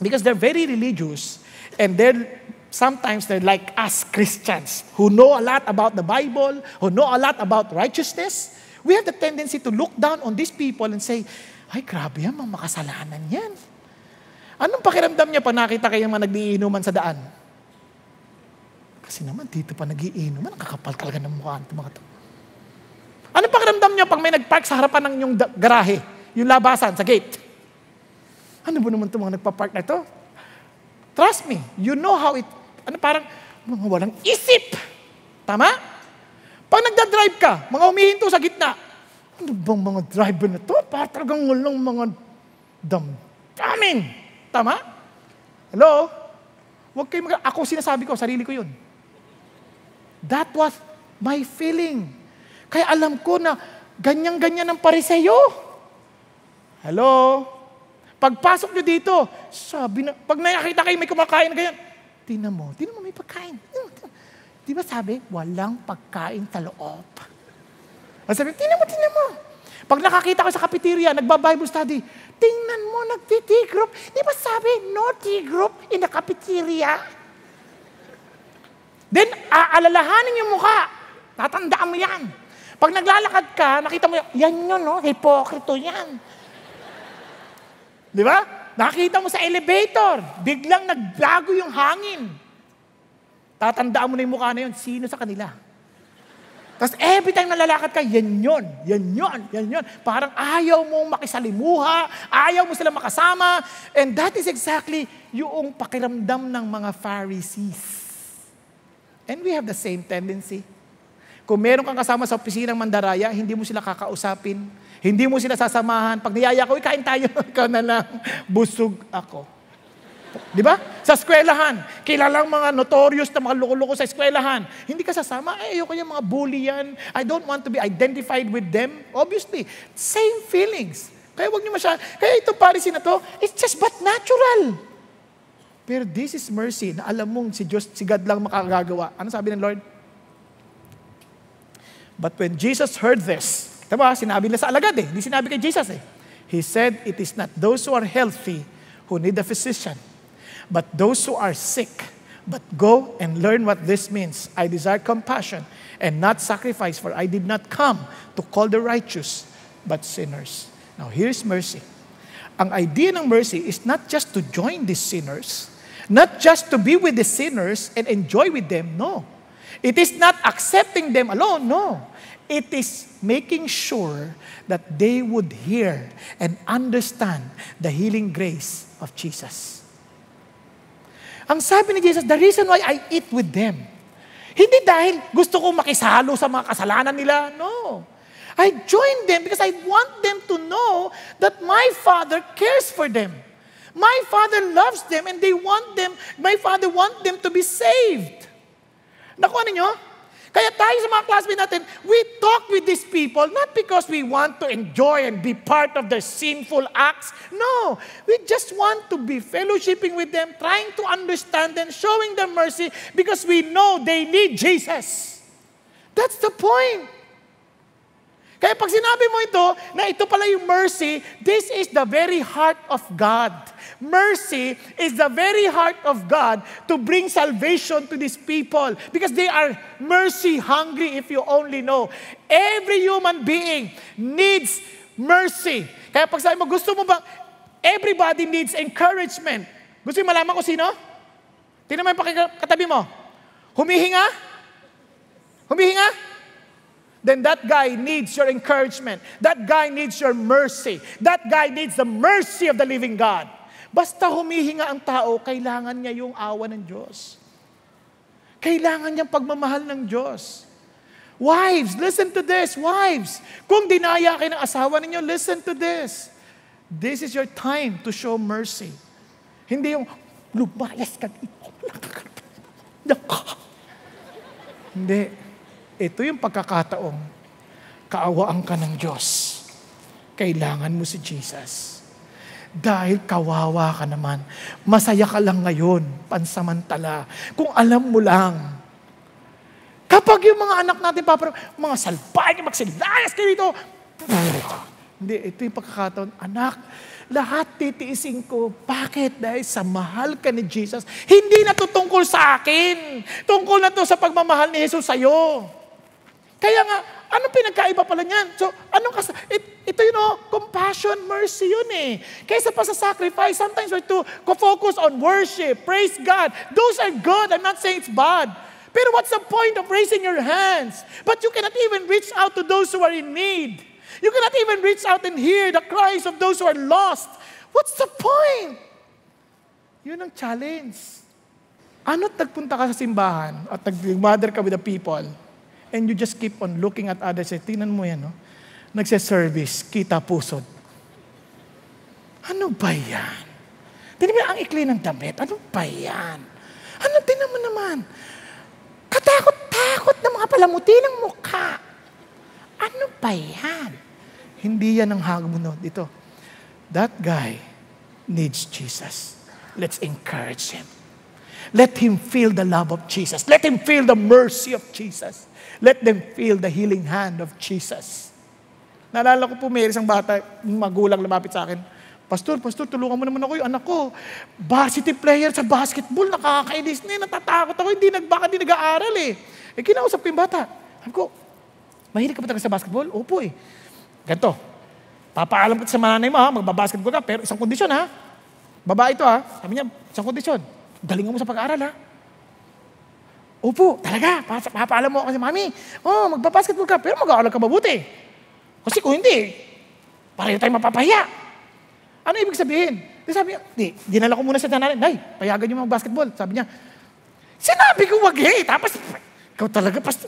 because they're very religious, and they're sometimes they're like us Christians who know a lot about the Bible, who know a lot about righteousness. We have the tendency to look down on these people and say, ay, grabe yan, makasalanan yan. Anong pakiramdam niya pa nakita kayo mga nagiinuman sa daan? Kasi naman, dito pa nagiinuman, nakakapal talaga ng mukha ng mga to. Ano pakiramdam niyo pag may nagpark sa harapan ng yung garahe, yung labasan sa gate? Ano ba naman itong mga nagpa-park na ito? Trust me, you know how it, ano parang, mga walang isip. Tama? Pag nagda-drive ka, mga humihinto sa gitna, ano bang mga driver na to? Para talagang walang mga damdamin. Tama? Hello? Huwag kayo mag- Ako sinasabi ko, sarili ko yun. That was my feeling. Kaya alam ko na ganyan-ganyan ang pariseyo. Hello? Pagpasok nyo dito, sabi na, pag nakakita kayo may kumakain na ganyan, tinan mo, tinan mo may pagkain. Di ba sabi, walang pagkain sa loob. Ang sabi, tinan mo, tinan mo. Pag nakakita ko sa cafeteria, nagba-Bible study, tingnan mo, nagti-tea group. Di ba sabi, no tea group in the cafeteria? Then, aalalahanin yung mukha. Tatandaan mo yan. Pag naglalakad ka, nakita mo, yan yun, no? Hipokrito yan. Di ba? Nakita mo sa elevator, biglang nagbago yung hangin. tatandaan mo na yung mukha na yun, sino sa kanila? Tapos every time nalalakad ka, yan yun, yan yun, yan yun. Parang ayaw mong makisalimuha, ayaw mo sila makasama. And that is exactly yung pakiramdam ng mga Pharisees. And we have the same tendency. Kung meron kang kasama sa opisinang mandaraya, hindi mo sila kakausapin, hindi mo sila sasamahan. Pag niyaya ko, kain tayo, ikaw na lang, busog ako. Di ba? Sa eskwelahan, kilalang mga notorious na mga loko-loko sa eskwelahan. Hindi ka sasama, eh, ayoko yung mga bully yan. I don't want to be identified with them. Obviously, same feelings. Kaya wag niyo masya, kaya itong policy na to, it's just but natural. Pero this is mercy na alam mong si Diyos, si God lang makagagawa. Ano sabi ng Lord? But when Jesus heard this, diba, sinabi sa alagad eh, hindi sinabi kay Jesus eh. He said, it is not those who are healthy who need a physician, but those who are sick. But go and learn what this means. I desire compassion and not sacrifice, for I did not come to call the righteous, but sinners. Now, here's mercy. Ang idea ng mercy is not just to join the sinners, not just to be with the sinners and enjoy with them. No. It is not accepting them alone. No. It is making sure that they would hear and understand the healing grace of Jesus. Ang sabi ni Jesus, the reason why I eat with them, hindi dahil gusto ko makisalo sa mga kasalanan nila. No. I join them because I want them to know that my Father cares for them. My Father loves them and they want them, my Father want them to be saved. Nakuha ninyo? Kaya tayo sa mga classmates natin, we talk with these people not because we want to enjoy and be part of their sinful acts. No, we just want to be fellowshipping with them, trying to understand them, showing them mercy because we know they need Jesus. That's the point. Kaya pag sinabi mo ito, na ito pala yung mercy, this is the very heart of God. Mercy is the very heart of God to bring salvation to these people because they are mercy hungry if you only know. Every human being needs mercy. Kaya pag sabi mo, gusto mo ba, everybody needs encouragement. Gusto mo malaman ko sino? Tingnan mo yung katabi mo. Humihinga? Humihinga? Then that guy needs your encouragement. That guy needs your mercy. That guy needs the mercy of the living God. Basta humihinga ang tao, kailangan niya yung awa ng Diyos. Kailangan niyang pagmamahal ng Diyos. Wives, listen to this. Wives, kung dinaya kayo ng asawa ninyo, listen to this. This is your time to show mercy. Hindi yung, lumayas ka dito. Hindi. Ito yung pagkakataong kaawaan ka ng Diyos. Kailangan mo si Jesus. Dahil kawawa ka naman. Masaya ka lang ngayon, pansamantala. Kung alam mo lang. Kapag yung mga anak natin, papa, mga salbay, magsilayas kayo dito. Hindi, ito yung pagkakataon. Anak, lahat titiisin ko. Bakit? Dahil sa mahal ka ni Jesus. Hindi na to tungkol sa akin. Tungkol na to sa pagmamahal ni Jesus sa'yo. Kaya nga, ano pinagkaiba pala niyan? So, anong kas- it, ito yun know, compassion, mercy yun eh. Kaysa pa sa sacrifice, sometimes we're to focus on worship, praise God. Those are good. I'm not saying it's bad. Pero what's the point of raising your hands? But you cannot even reach out to those who are in need. You cannot even reach out and hear the cries of those who are lost. What's the point? Yun ang challenge. Ano't nagpunta ka sa simbahan at nag-mother ka with the people, and you just keep on looking at others. Eh, tingnan mo yan, no? Nagse-service, kita pusod. Ano ba yan? Tingnan mo ang ikli ng damit. Ano ba yan? Ano, tingnan mo naman. Katakot-takot na mga palamuti ng mukha. Ano ba yan? Hindi yan ang hamunod. Ito, that guy needs Jesus. Let's encourage him. Let him feel the love of Jesus. Let him feel the mercy of Jesus. Let them feel the healing hand of Jesus. Naalala ko po, may isang bata, magulang lumapit sa akin, Pastor, Pastor, tulungan mo naman ako yung anak ko. Varsity player sa basketball, nakakainis na natatakot ako, hindi nag, baka hindi nag-aaral eh. Eh, kinausap ko yung bata. Sabi ko, mahilig ka ba talaga sa basketball? Opo eh. Ganto, papaalam ka sa mananay mo ha, magbabasketball ka, pero isang kondisyon ha. Babae ito ha, sabi niya, isang kondisyon, galingan mo sa pag-aaral ha. Opo, talaga. Pa- Papaalam mo kasi, Mami, oh, magbabasketball ka, pero mag-aaral ka mabuti. Kasi kung hindi, pareho tayo mapapahiya. Ano ibig sabihin? Di sabi niya, di, dinala ko muna sa nanay, Nay, payagan niyo mag-basketball. Sabi niya, sinabi ko wag eh. Tapos, ikaw talaga, pastor.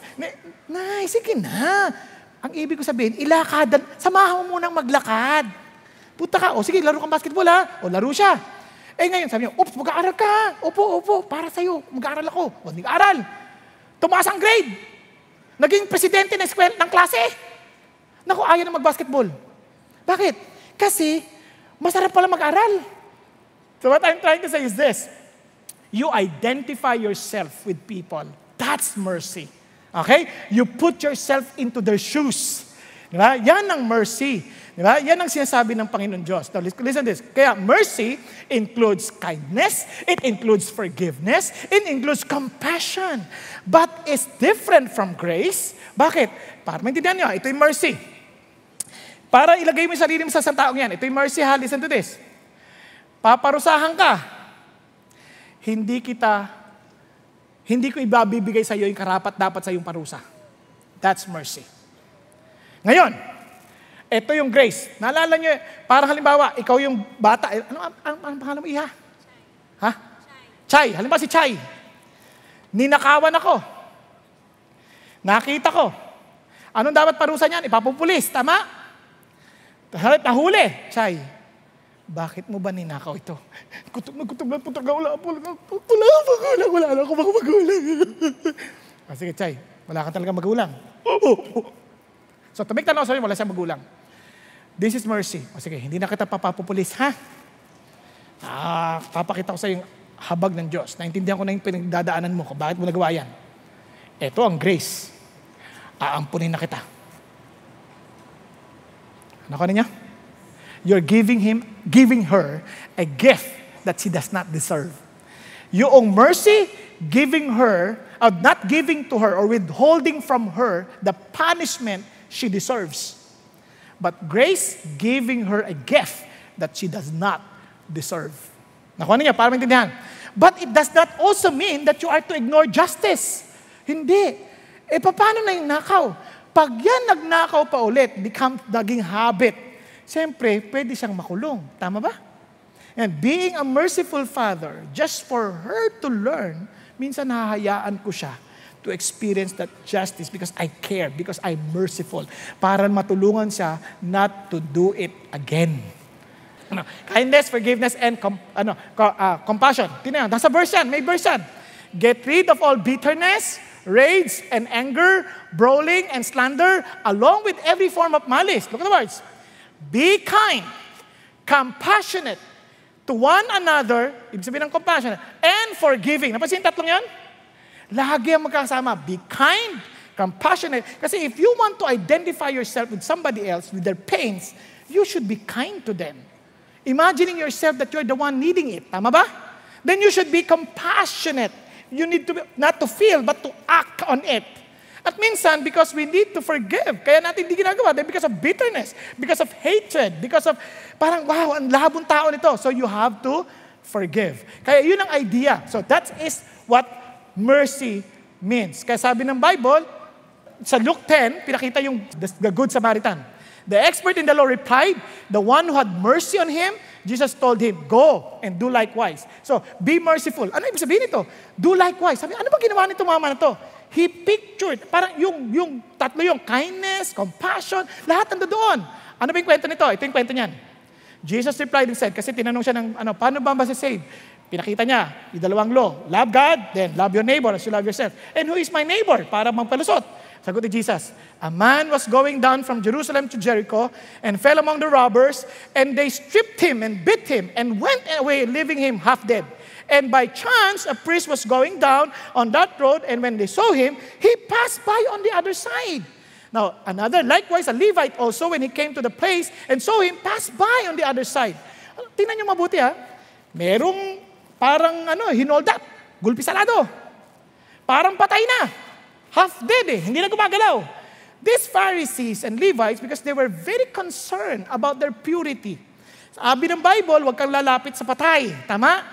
Nay, sige na. Ang ibig ko sabihin, ilakadan, samahan mo munang maglakad. Puta ka, o sige, laro kang basketball ha. O laro siya. Eh ngayon, sabi niya, oops, mag-aaral ka. Opo, opo, para sa'yo, mag-aaral ako. O, nag-aaral. Tumaas ang grade. Naging presidente ng, eskwela, ng klase. Naku, ayaw na mag-basketball. Bakit? Kasi, masarap pala mag-aral. So what I'm trying to say is this. You identify yourself with people. That's mercy. Okay? You put yourself into their shoes. Di ba? Yan ang mercy. Di ba? Yan ang sinasabi ng Panginoon Diyos. Now, listen this. Kaya mercy includes kindness, it includes forgiveness, it includes compassion. But it's different from grace. Bakit? Para maintindihan nyo, ito yung mercy. Para ilagay mo yung sarili mo sa isang taong yan. Ito yung mercy ha, listen to this. Paparusahan ka. Hindi kita, hindi ko ibabibigay sa iyo yung karapat dapat sa iyong parusa. That's mercy. Ngayon, ito yung grace. Naalala nyo, parang halimbawa, ikaw yung bata. Eh, ano ang, ang, ang pangalan mo, Iha? Ha? Chay. Halimbawa si Chay. Ninakawan ako. Nakita ko. Anong dapat parusa niyan? Ipapupulis. Tama? Nahuli. Chay, bakit mo ba ninakaw ito? Kutob na kutob na na wala po. Wala akong magulang. Wala mga magulang. ah, sige, Chay. Wala ka talaga magulang. So, tumik tanaw sa'yo, wala siyang magulang. This is mercy. O sige, hindi na kita papapupulis, ha? Ah, papakita ko sa yung habag ng Diyos. Naintindihan ko na yung pinagdadaanan mo bakit mo nagawa yan. Ito ang grace. Aampunin na kita. Ano ka niya? You're giving him, giving her a gift that she does not deserve. Yung mercy, giving her, uh, not giving to her or withholding from her the punishment she deserves. But grace, giving her a gift that she does not deserve. Nakuha niya, para maintindihan. But it does not also mean that you are to ignore justice. Hindi. E paano na yung nakaw? Pag yan nagnakaw pa ulit, become naging habit, siyempre, pwede siyang makulong. Tama ba? And being a merciful father, just for her to learn, minsan nahahayaan ko siya to experience that justice because I care, because I'm merciful, para matulungan siya not to do it again. Ano, kindness, forgiveness, and com, ano, uh, compassion. Tingnan, nasa verse yan, may verse yan. Get rid of all bitterness, rage, and anger, brawling, and slander, along with every form of malice. Look at the words. Be kind, compassionate to one another, ibig sabihin ng compassionate, and forgiving. Napansin tatlong yan? Lagi ang magkasama. Be kind, compassionate. Kasi if you want to identify yourself with somebody else, with their pains, you should be kind to them. Imagining yourself that you're the one needing it. Tama ba? Then you should be compassionate. You need to be, not to feel, but to act on it. At minsan, because we need to forgive, kaya natin hindi ginagawa, then because of bitterness, because of hatred, because of, parang, wow, ang labong tao nito. So you have to forgive. Kaya yun ang idea. So that is what mercy means. Kaya sabi ng Bible, sa Luke 10, pinakita yung the good Samaritan. The expert in the law replied, the one who had mercy on him, Jesus told him, go and do likewise. So, be merciful. Ano ibig sabihin nito? Do likewise. Sabi, ano ba ginawa nito mama na to? He pictured, parang yung, yung tatlo yung kindness, compassion, lahat nando doon. Ano ba yung kwento nito? Ito yung kwento niyan. Jesus replied and said, kasi tinanong siya ng, ano, paano ba masasave? Pinakita niya, yung dalawang law. Love God, then love your neighbor as you love yourself. And who is my neighbor? Para magpalusot. Sagot ni Jesus, a man was going down from Jerusalem to Jericho and fell among the robbers, and they stripped him and beat him and went away, leaving him half dead. And by chance, a priest was going down on that road, and when they saw him, he passed by on the other side. Now, another, likewise, a Levite also, when he came to the place and saw him, passed by on the other side. Tingnan niyo mabuti ha. Merong parang ano, hinold up, gulpisalado. Parang patay na. Half dead eh, hindi na gumagalaw. These Pharisees and Levites, because they were very concerned about their purity. Sabi ng Bible, huwag kang lalapit sa patay. Tama?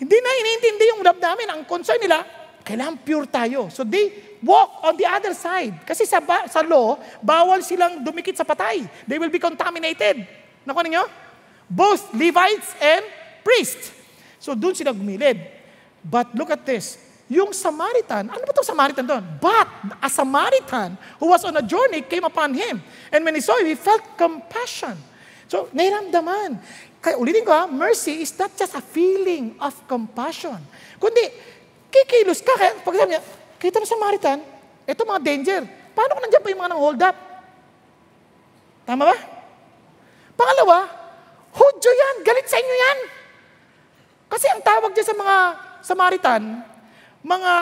Hindi na iniintindi yung damdamin. Ang concern nila, kailangan pure tayo. So they walk on the other side. Kasi sa, ba- sa law, bawal silang dumikit sa patay. They will be contaminated. Nakuha ninyo? Both Levites and priests. So doon sila gumilid. But look at this. Yung Samaritan, ano ba itong Samaritan doon? But a Samaritan who was on a journey came upon him. And when he saw him, he felt compassion. So, nairamdaman. Kaya ulitin ko ha, mercy is not just a feeling of compassion. Kundi, kikilos ka. Kaya pag sabi niya, kita ng Samaritan, ito mga danger. Paano kung nandiyan pa yung mga nang hold up? Tama ba? Pangalawa, Hudyo yan, galit sa inyo yan. Kasi ang tawag dyan sa mga Samaritan, mga,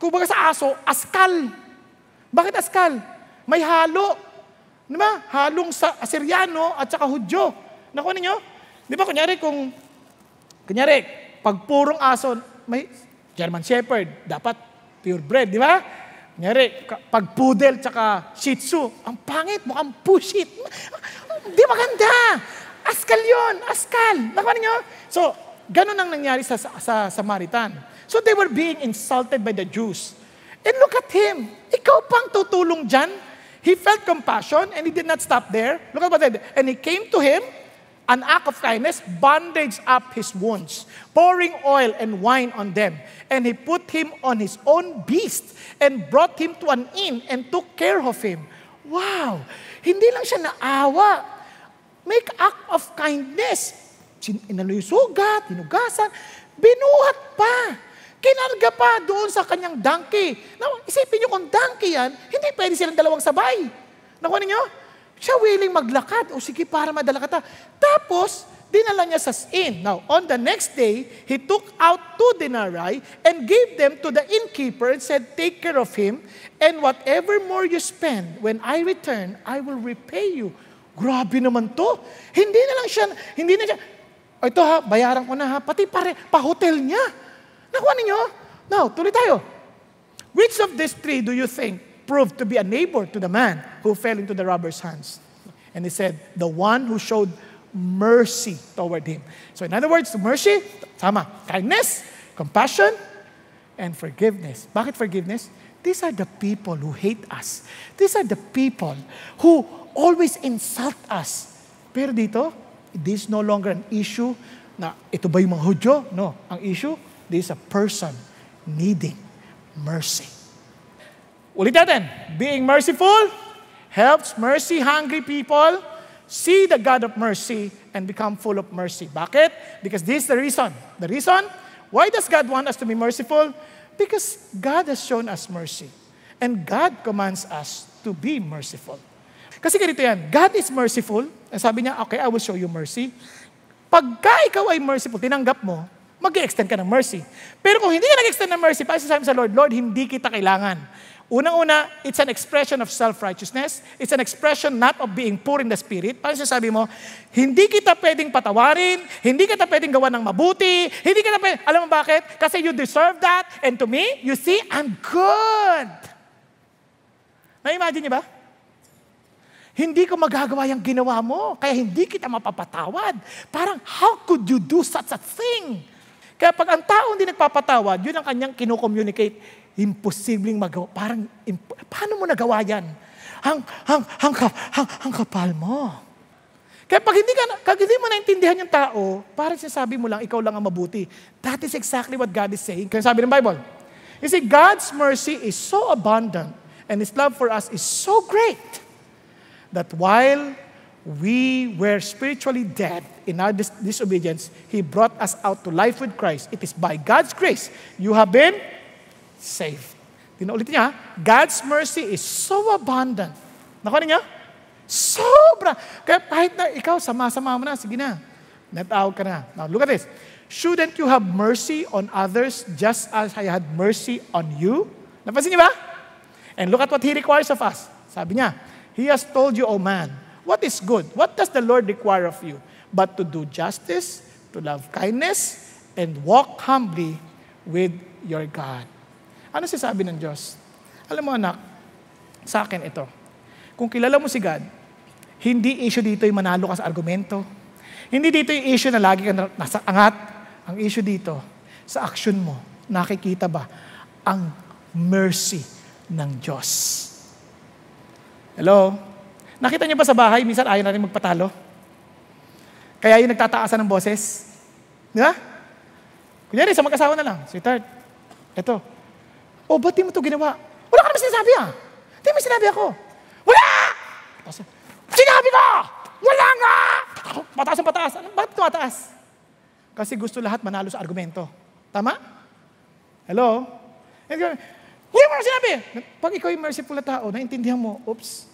kumbaga sa aso, askal. Bakit askal? May halo. Di ba? Halong sa Asyriano at saka Hudyo. Nakuha ninyo? Di ba, kunyari kung, kunyari, pag purong aso, may German Shepherd, dapat purebred, di ba? Kunyari, pag poodle tsaka Shih Tzu, ang pangit, mukhang pushit. Di maganda. Askal yon, askal. Nakuha ninyo? So, ganun ang nangyari sa, sa, sa Samaritan. So they were being insulted by the Jews. And look at him. Ikaw pang tutulong dyan. He felt compassion and he did not stop there. Look at what he did. And he came to him, an act of kindness, bandaged up his wounds, pouring oil and wine on them. And he put him on his own beast and brought him to an inn and took care of him. Wow! Hindi lang siya naawa. Make act of kindness. Inalo yung sugat, hinugasan, binuhat pa. Kinarga pa doon sa kanyang donkey. Now, isipin niyo kung donkey yan, hindi pwede silang dalawang sabay. Nakuha ninyo? Siya willing maglakad. O sige, para madala ka ta. Tapos, dinala niya sa inn. Now, on the next day, he took out two denarii and gave them to the innkeeper and said, Take care of him, and whatever more you spend, when I return, I will repay you. Grabe naman to. Hindi na lang siya, hindi na siya, o ito ha, bayaran ko na ha, pati pare, pa-hotel niya. Nakuha ninyo? Now, tuloy tayo. Which of these three do you think proved to be a neighbor to the man who fell into the robber's hands? And he said, the one who showed mercy toward him. So in other words, mercy, tama, kindness, compassion, and forgiveness. Bakit forgiveness? These are the people who hate us. These are the people who always insult us. Pero dito, this is no longer an issue na ito ba yung mga Hudyo? No. Ang issue, This is a person needing mercy. Ulit natin. Being merciful helps mercy-hungry people see the God of mercy and become full of mercy. Bakit? Because this is the reason. The reason, why does God want us to be merciful? Because God has shown us mercy. And God commands us to be merciful. Kasi ganito yan, God is merciful. Sabi niya, okay, I will show you mercy. Pagka ikaw ay merciful, tinanggap mo, mag extend ka ng mercy. Pero kung hindi ka nag-extend ng mercy, para sasabi sa Lord, Lord, hindi kita kailangan. Unang-una, it's an expression of self-righteousness. It's an expression not of being poor in the spirit. Paano sasabi mo, hindi kita pwedeng patawarin, hindi kita pwedeng gawa ng mabuti, hindi kita pwedeng, alam mo bakit? Kasi you deserve that, and to me, you see, I'm good. Na-imagine niyo ba? Hindi ko magagawa yung ginawa mo, kaya hindi kita mapapatawad. Parang, how could you do such a thing? Kaya pag ang tao hindi nagpapatawad, yun ang kanyang kinukommunicate. Imposibleng magawa. Parang, imp- paano mo nagawa yan? Hang, hang, hang, hang, hang kapal mo. Kaya pag hindi, ka, pag hindi mo naintindihan yung tao, parang sinasabi mo lang, ikaw lang ang mabuti. That is exactly what God is saying. Kaya sabi ng Bible, you see, God's mercy is so abundant and His love for us is so great that while we were spiritually dead in our dis- disobedience, He brought us out to life with Christ. It is by God's grace you have been saved. Tinaulit niya, God's mercy is so abundant. Nakuha niya? Sobra. Kaya kahit na ikaw, sama-sama mo na, sige na. Out ka na. Now, look at this. Shouldn't you have mercy on others just as I had mercy on you? Napansin niyo ba? And look at what He requires of us. Sabi niya, He has told you, O man, what is good? What does the Lord require of you? But to do justice, to love kindness, and walk humbly with your God. Ano sabi ng Diyos? Alam mo anak, sa akin ito. Kung kilala mo si God, hindi issue dito yung manalo ka sa argumento. Hindi dito yung issue na lagi ka nasa angat. Ang issue dito, sa action mo, nakikita ba ang mercy ng Diyos. Hello? Nakita niyo ba sa bahay, minsan ayaw natin magpatalo? Kaya yung nagtataasan ng boses. Di ba? Kunyari, sa mag-asawa na lang. Sweetheart, eto. O, ba't di mo ito ginawa? Wala ka naman sinasabi ah. Di mo sinabi ako. Wala! Tapos, sinabi ko! Wala nga! Pataas ang pataas. Ano, bakit tumataas? Kasi gusto lahat manalo sa argumento. Tama? Hello? Hindi mo na sinabi. Pag ikaw yung merciful na tao, naintindihan mo, oops.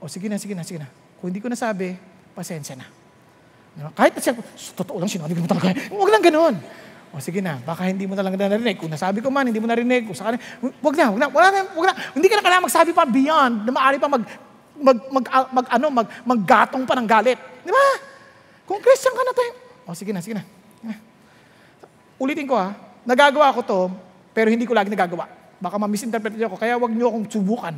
O sige na, sige na, sige na. Kung hindi ko nasabi, pasensya na. Diba? Kahit siya, totoo lang, sinabi ko talaga. Huwag lang ganun. O sige na, baka hindi mo talaga narinig. Kung nasabi ko man, hindi mo narinig. Kung sakali, wag na, wag na, wala na, wag na. Hindi ka na kailangan magsabi pa beyond na maaari pa mag, mag, mag, mag, mag ano, mag, maggatong pa ng galit. Di ba? Kung Christian ka na tayo. O sige na, sige na. Ulitin ko ha, nagagawa ko to, pero hindi ko lagi nagagawa. Baka ma-misinterpret ako, kaya wag niyo akong subukan.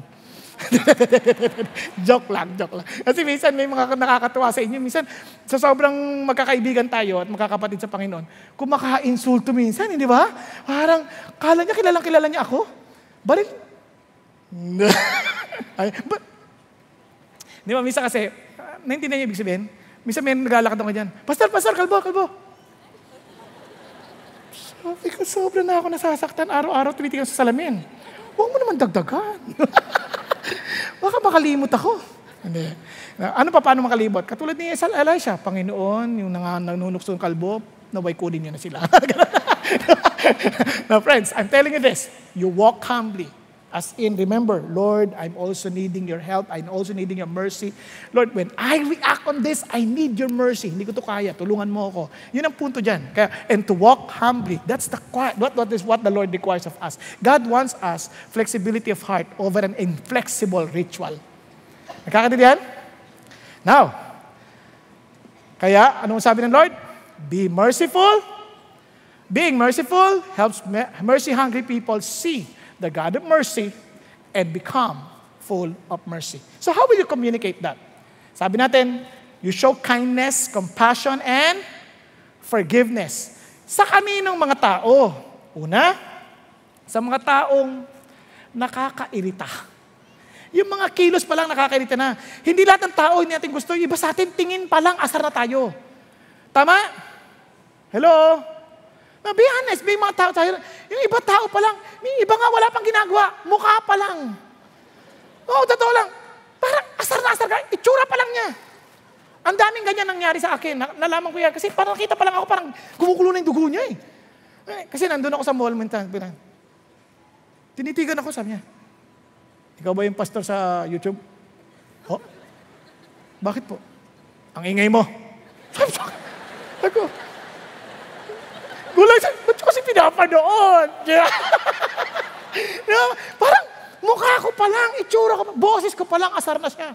joke lang, joke lang. Kasi minsan may mga nakakatuwa sa inyo. Minsan, sa sobrang magkakaibigan tayo at magkakapatid sa Panginoon, kumaka-insulto minsan, hindi ba? Parang, kala niya, kilalang kilala niya ako. Baril. Ay, but, di ba, minsan kasi, uh, naintindihan niyo ibig sabihin? Minsan may naglalakad ako dyan. Pastor, pastor, kalbo, kalbo. Sabi ko, sobra na ako nasasaktan. Araw-araw tumitingin sa salamin. Huwag mo naman dagdagan. Baka makalimot ako. Hindi. Ano pa paano makalimot? Katulad ni Elisha, Panginoon, yung nanunukso ng kalbo, naway kunin niyo na sila. now friends, I'm telling you this. You walk humbly. As in, remember, Lord, I'm also needing your help. I'm also needing your mercy. Lord, when I react on this, I need your mercy. Hindi ko to kaya. Tulungan mo ako. Yun ang punto dyan. Kaya, and to walk humbly. That's the what, what is what the Lord requires of us. God wants us flexibility of heart over an inflexible ritual. Nakakaintindihan? Now, kaya, anong sabi ng Lord? Be merciful. Being merciful helps mercy-hungry people see the God of mercy, and become full of mercy. So how will you communicate that? Sabi natin, you show kindness, compassion, and forgiveness. Sa kaninong mga tao? Una, sa mga taong nakakairita. Yung mga kilos pa lang nakakairita na. Hindi lahat ng tao hindi natin gusto. Iba sa atin, tingin pa lang, asar na tayo. Tama? Hello? Be honest, may mga tao tayo, yung iba tao pa lang, may iba nga wala pang ginagawa, mukha pa lang. Oo, totoo lang. Parang asar na asar ka, itsura pa lang niya. Ang daming ganyan nangyari sa akin. Nalaman ko yan. Kasi parang nakita pa lang ako, parang kumukulo na yung dugo niya eh. eh kasi nandun ako sa mall, minsan, tinitigan ako, sabi niya, ikaw ba yung pastor sa YouTube? Ho? Bakit po? Ang ingay mo. Sabi ko, Gulang siya, ba't kasi pinapanood? Yeah. Parang mukha ko pa lang, itsura ko, boses ko pa lang, asar na siya.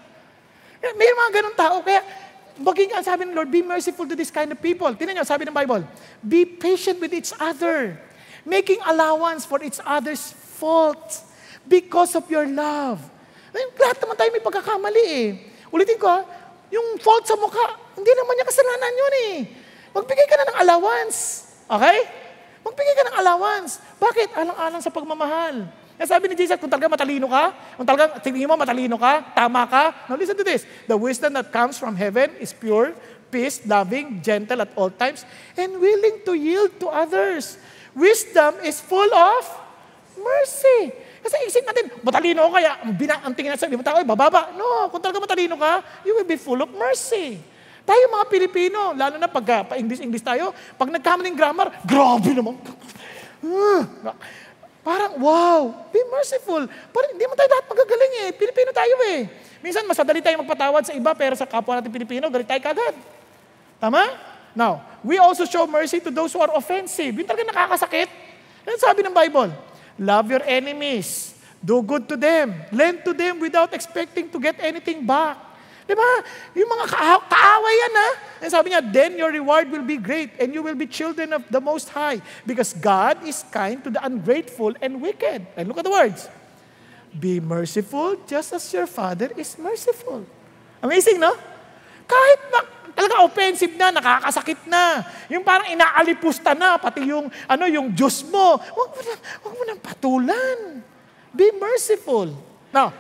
May mga ganun tao, kaya maging ang sabi ng Lord, be merciful to this kind of people. Tingnan niyo, sabi ng Bible, be patient with each other, making allowance for each other's faults because of your love. Lahat naman tayo may pagkakamali eh. Ulitin ko ha, yung fault sa mukha, hindi naman niya kasalanan yun eh. Magbigay ka na ng allowance. Okay? Magbigay ka ng allowance. Bakit? Alang-alang sa pagmamahal. Kaya sabi ni Jesus, kung talaga matalino ka, kung talaga tingin mo matalino ka, tama ka, now listen to this. The wisdom that comes from heaven is pure, peace, loving, gentle at all times, and willing to yield to others. Wisdom is full of mercy. Kasi isip natin, matalino ko kaya ang, bina, ang tingin natin sa ibang tao, bababa. No, kung talaga matalino ka, you will be full of mercy. Tayo mga Pilipino, lalo na pag uh, pa-English-English tayo, pag nagkamaling grammar, grabe naman. Uh, parang, wow, be merciful. Parang hindi mo tayo lahat magagaling eh. Pilipino tayo eh. Minsan, masadali tayo magpatawad sa iba, pero sa kapwa natin Pilipino, galit tayo kagad. Tama? Now, we also show mercy to those who are offensive. Yung talaga nakakasakit. Yan sabi ng Bible. Love your enemies. Do good to them. Lend to them without expecting to get anything back. Di ba? Yung mga ka- kaaway yan ha. And sabi niya, then your reward will be great and you will be children of the Most High because God is kind to the ungrateful and wicked. And look at the words. Be merciful just as your Father is merciful. Amazing, no? Kahit ma- talaga offensive na, nakakasakit na. Yung parang inaalipusta na, pati yung, ano, yung Diyos mo. Huwag mo, na, huwag mo nang patulan. Be merciful. Now,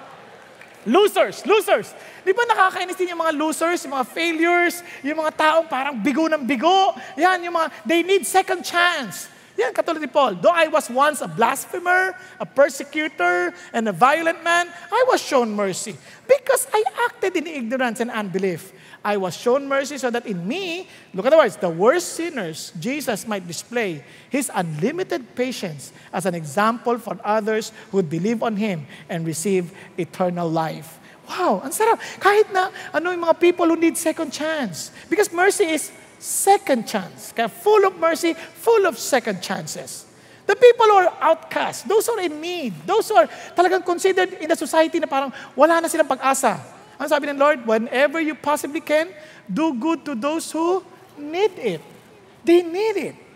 losers, losers. Di ba nakakainis din yung mga losers, yung mga failures, yung mga taong parang bigo ng bigo. Yan, yung mga, they need second chance. Yan, katulad ni Paul. Though I was once a blasphemer, a persecutor, and a violent man, I was shown mercy because I acted in ignorance and unbelief. I was shown mercy so that in me, look at the words, the worst sinners, Jesus might display his unlimited patience as an example for others who believe on him and receive eternal life. Wow, ang sarap. Kahit na ano yung mga people who need second chance. Because mercy is second chance. Kaya full of mercy, full of second chances. The people who are outcast, those who are in need, those who are talagang considered in the society na parang wala na silang pag-asa. Ang sabi ng Lord, whenever you possibly can, do good to those who need it. They need it.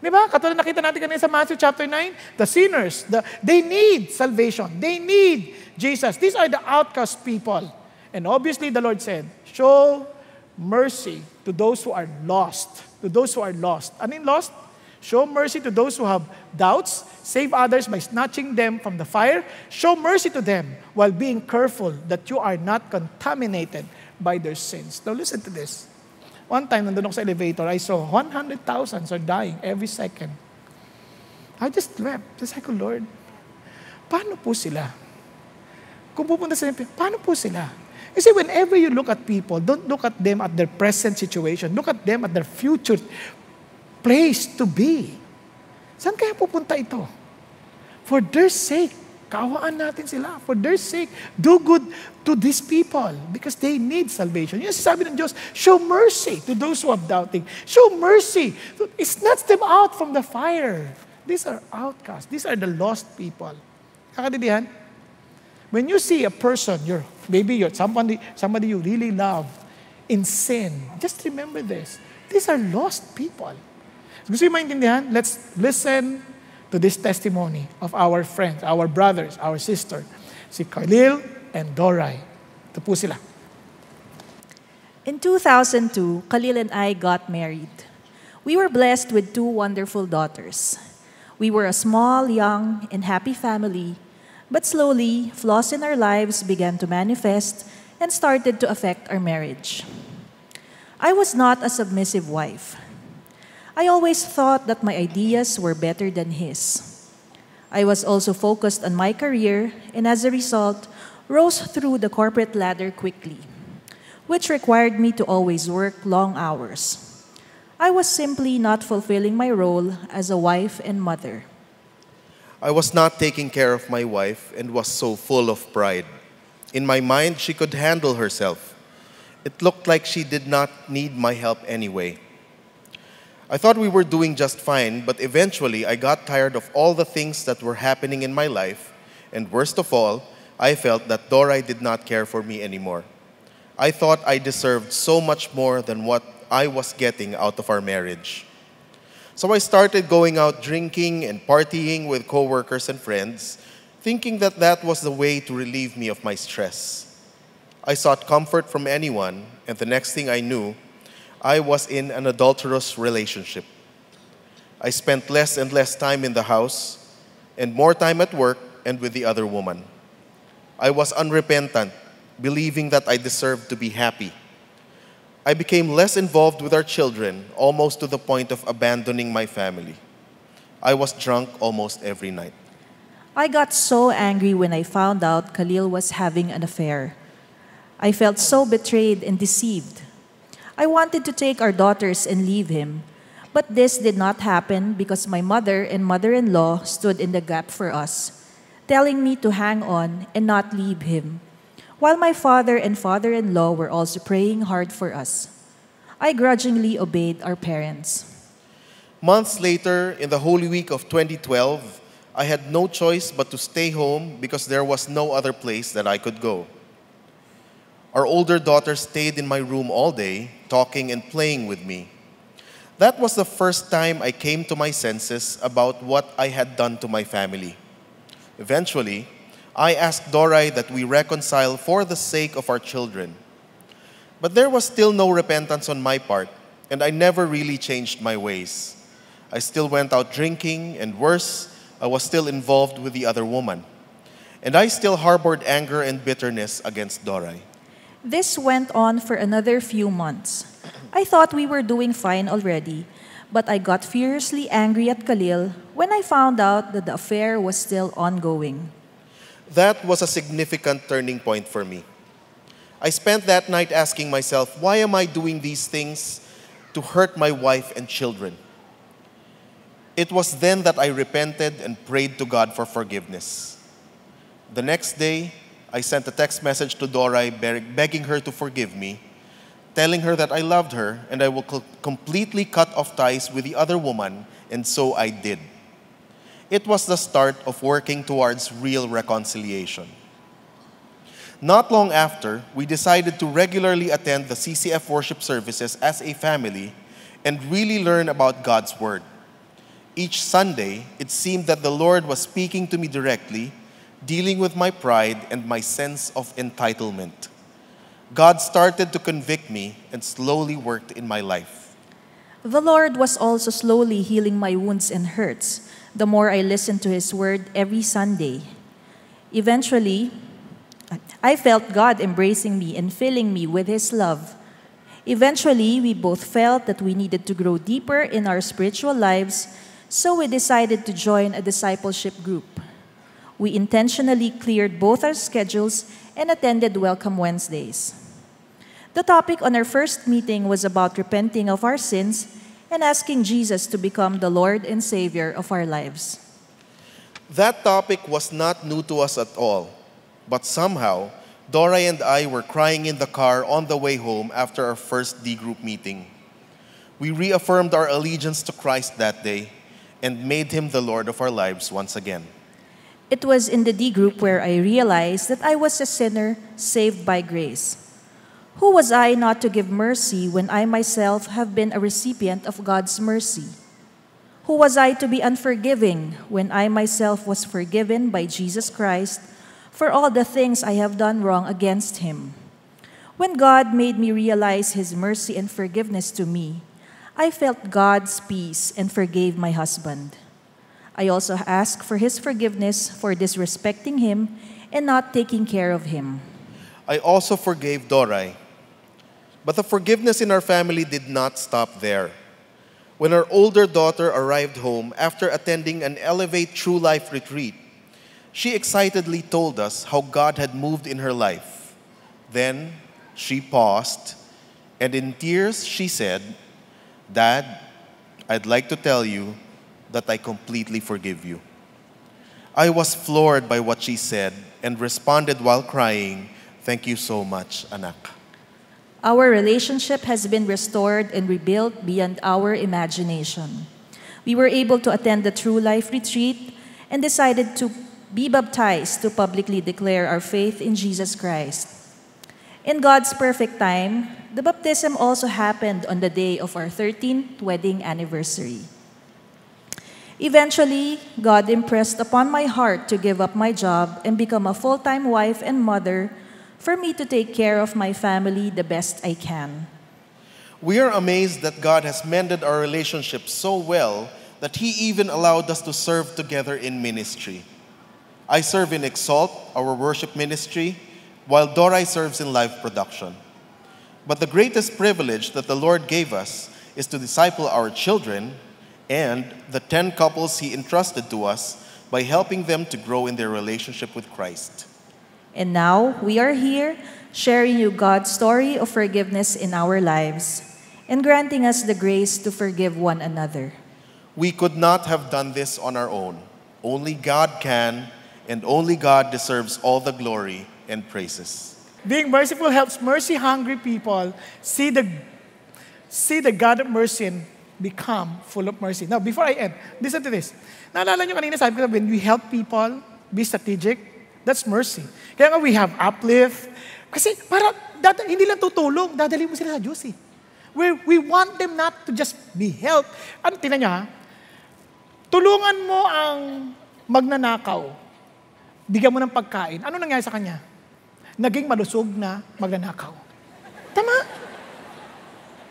Di ba? Katulad nakita natin kanina sa Matthew chapter 9, the sinners, the, they need salvation. They need Jesus. These are the outcast people. And obviously the Lord said, show mercy to those who are lost. To those who are lost. Ano yung lost? Show mercy to those who have doubts. Save others by snatching them from the fire. Show mercy to them while being careful that you are not contaminated by their sins. Now listen to this. One time, nandun ako sa elevator, I saw 100,000 are dying every second. I just wept. Just like, Lord, paano po sila? Kung pupunta sa paano po sila? You see, whenever you look at people, don't look at them at their present situation. Look at them at their future place to be. Saan kaya pupunta ito? For their sake, kaawaan natin sila. For their sake, do good to these people because they need salvation. Yung sabi ng Diyos, show mercy to those who are doubting. Show mercy. It snatch them out from the fire. These are outcasts. These are the lost people. Kakadidihan? When you see a person, you're, maybe you're somebody, somebody you really love in sin, just remember this. These are lost people. Gusto yung maintindihan? Let's listen to this testimony of our friends, our brothers, our sister, si Khalil and Dorai. Ito po sila. In 2002, Khalil and I got married. We were blessed with two wonderful daughters. We were a small, young, and happy family But slowly, flaws in our lives began to manifest and started to affect our marriage. I was not a submissive wife. I always thought that my ideas were better than his. I was also focused on my career and as a result, rose through the corporate ladder quickly, which required me to always work long hours. I was simply not fulfilling my role as a wife and mother. I was not taking care of my wife and was so full of pride. In my mind, she could handle herself. It looked like she did not need my help anyway. I thought we were doing just fine, but eventually I got tired of all the things that were happening in my life, and worst of all, I felt that Dorai did not care for me anymore. I thought I deserved so much more than what I was getting out of our marriage. So I started going out drinking and partying with coworkers and friends, thinking that that was the way to relieve me of my stress. I sought comfort from anyone, and the next thing I knew, I was in an adulterous relationship. I spent less and less time in the house and more time at work and with the other woman. I was unrepentant, believing that I deserved to be happy. I became less involved with our children, almost to the point of abandoning my family. I was drunk almost every night. I got so angry when I found out Khalil was having an affair. I felt so betrayed and deceived. I wanted to take our daughters and leave him, but this did not happen because my mother and mother in law stood in the gap for us, telling me to hang on and not leave him while my father and father in law were also praying hard for us. I grudgingly obeyed our parents. Months later, in the Holy Week of 2012, I had no choice but to stay home because there was no other place that I could go. Our older daughter stayed in my room all day, talking and playing with me. That was the first time I came to my senses about what I had done to my family. Eventually, I asked Dorai that we reconcile for the sake of our children. But there was still no repentance on my part, and I never really changed my ways. I still went out drinking, and worse, I was still involved with the other woman. And I still harbored anger and bitterness against Dorai. This went on for another few months. I thought we were doing fine already, but I got furiously angry at Khalil when I found out that the affair was still ongoing. That was a significant turning point for me. I spent that night asking myself, why am I doing these things to hurt my wife and children? It was then that I repented and prayed to God for forgiveness. The next day, I sent a text message to Dorai begging her to forgive me, telling her that I loved her and I will completely cut off ties with the other woman, and so I did. It was the start of working towards real reconciliation. Not long after, we decided to regularly attend the CCF worship services as a family and really learn about God's Word. Each Sunday, it seemed that the Lord was speaking to me directly dealing with my pride and my sense of entitlement. God started to convict me and slowly worked in my life. The Lord was also slowly healing my wounds and hurts the more I listened to His word every Sunday. Eventually, I felt God embracing me and filling me with His love. Eventually, we both felt that we needed to grow deeper in our spiritual lives, so we decided to join a discipleship group we intentionally cleared both our schedules and attended Welcome Wednesdays. The topic on our first meeting was about repenting of our sins and asking Jesus to become the Lord and Savior of our lives. That topic was not new to us at all, but somehow, Dora and I were crying in the car on the way home after our first D group meeting. We reaffirmed our allegiance to Christ that day and made him the Lord of our lives once again. It was in the D group where I realized that I was a sinner saved by grace. Who was I not to give mercy when I myself have been a recipient of God's mercy? Who was I to be unforgiving when I myself was forgiven by Jesus Christ for all the things I have done wrong against Him? When God made me realize His mercy and forgiveness to me, I felt God's peace and forgave my husband. I also ask for his forgiveness for disrespecting him and not taking care of him. I also forgave Dorai. But the forgiveness in our family did not stop there. When our older daughter arrived home after attending an Elevate True Life retreat, she excitedly told us how God had moved in her life. Then she paused, and in tears she said, Dad, I'd like to tell you that I completely forgive you. I was floored by what she said and responded while crying, Thank you so much, anak. Our relationship has been restored and rebuilt beyond our imagination. We were able to attend the True Life retreat and decided to be baptized to publicly declare our faith in Jesus Christ. In God's perfect time, the baptism also happened on the day of our 13th wedding anniversary. Eventually, God impressed upon my heart to give up my job and become a full time wife and mother for me to take care of my family the best I can. We are amazed that God has mended our relationship so well that He even allowed us to serve together in ministry. I serve in Exalt, our worship ministry, while Dorai serves in live production. But the greatest privilege that the Lord gave us is to disciple our children and the 10 couples He entrusted to us by helping them to grow in their relationship with Christ. And now we are here sharing you God's story of forgiveness in our lives and granting us the grace to forgive one another. We could not have done this on our own. Only God can, and only God deserves all the glory and praises. Being merciful helps mercy hungry people see the, see the God of mercy and become full of mercy. Now, before I end, listen to this. Naalala nyo kanina sabi ko when we help people be strategic, that's mercy. Kaya nga we have uplift. Kasi para, dada, hindi lang tutulong, dadali mo sila sa Diyos eh. We, we want them not to just be helped. Ano, tinan ha? Tulungan mo ang magnanakaw. Bigyan mo ng pagkain. Ano nangyari sa kanya? Naging malusog na magnanakaw. Tama?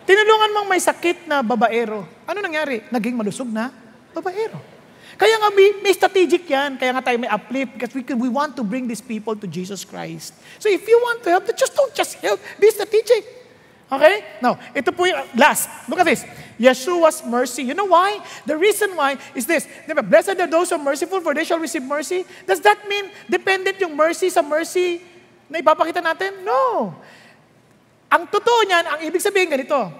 Tinulungan mong may sakit na babaero. Ano nangyari? Naging malusog na babaero. Kaya nga may, may strategic yan. Kaya nga tayo may uplift because we, we want to bring these people to Jesus Christ. So if you want to help, just don't just help. Be strategic. Okay? Now, ito po yung last. Look at this. Yeshua's mercy. You know why? The reason why is this. Diba? Blessed are those who are merciful for they shall receive mercy. Does that mean dependent yung mercy sa mercy na ipapakita natin? No. Ang totoo niyan, ang ibig sabihin ganito,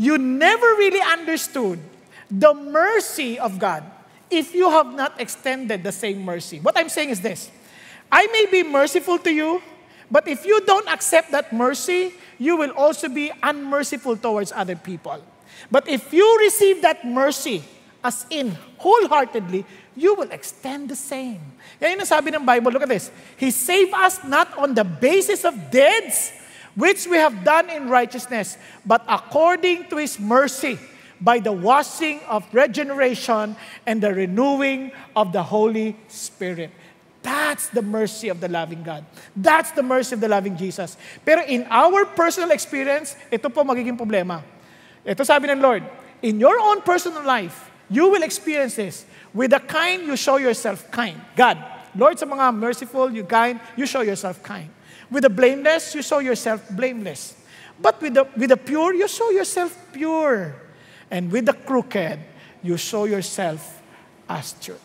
you never really understood the mercy of God if you have not extended the same mercy. What I'm saying is this I may be merciful to you, but if you don't accept that mercy, you will also be unmerciful towards other people. But if you receive that mercy, as in wholeheartedly, you will extend the same. Yan yung sabi ng Bible. Look at this. He saved us not on the basis of deeds, which we have done in righteousness, but according to His mercy, by the washing of regeneration and the renewing of the Holy Spirit. That's the mercy of the loving God. That's the mercy of the loving Jesus. Pero in our personal experience, ito po magiging problema. Ito sabi ng Lord, in your own personal life, you will experience this. With the kind, you show yourself kind. God, Lord, sa mga merciful, you kind, you show yourself kind. With the blameless, you show yourself blameless. But with the, with the pure, you show yourself pure. And with the crooked, you show yourself astute.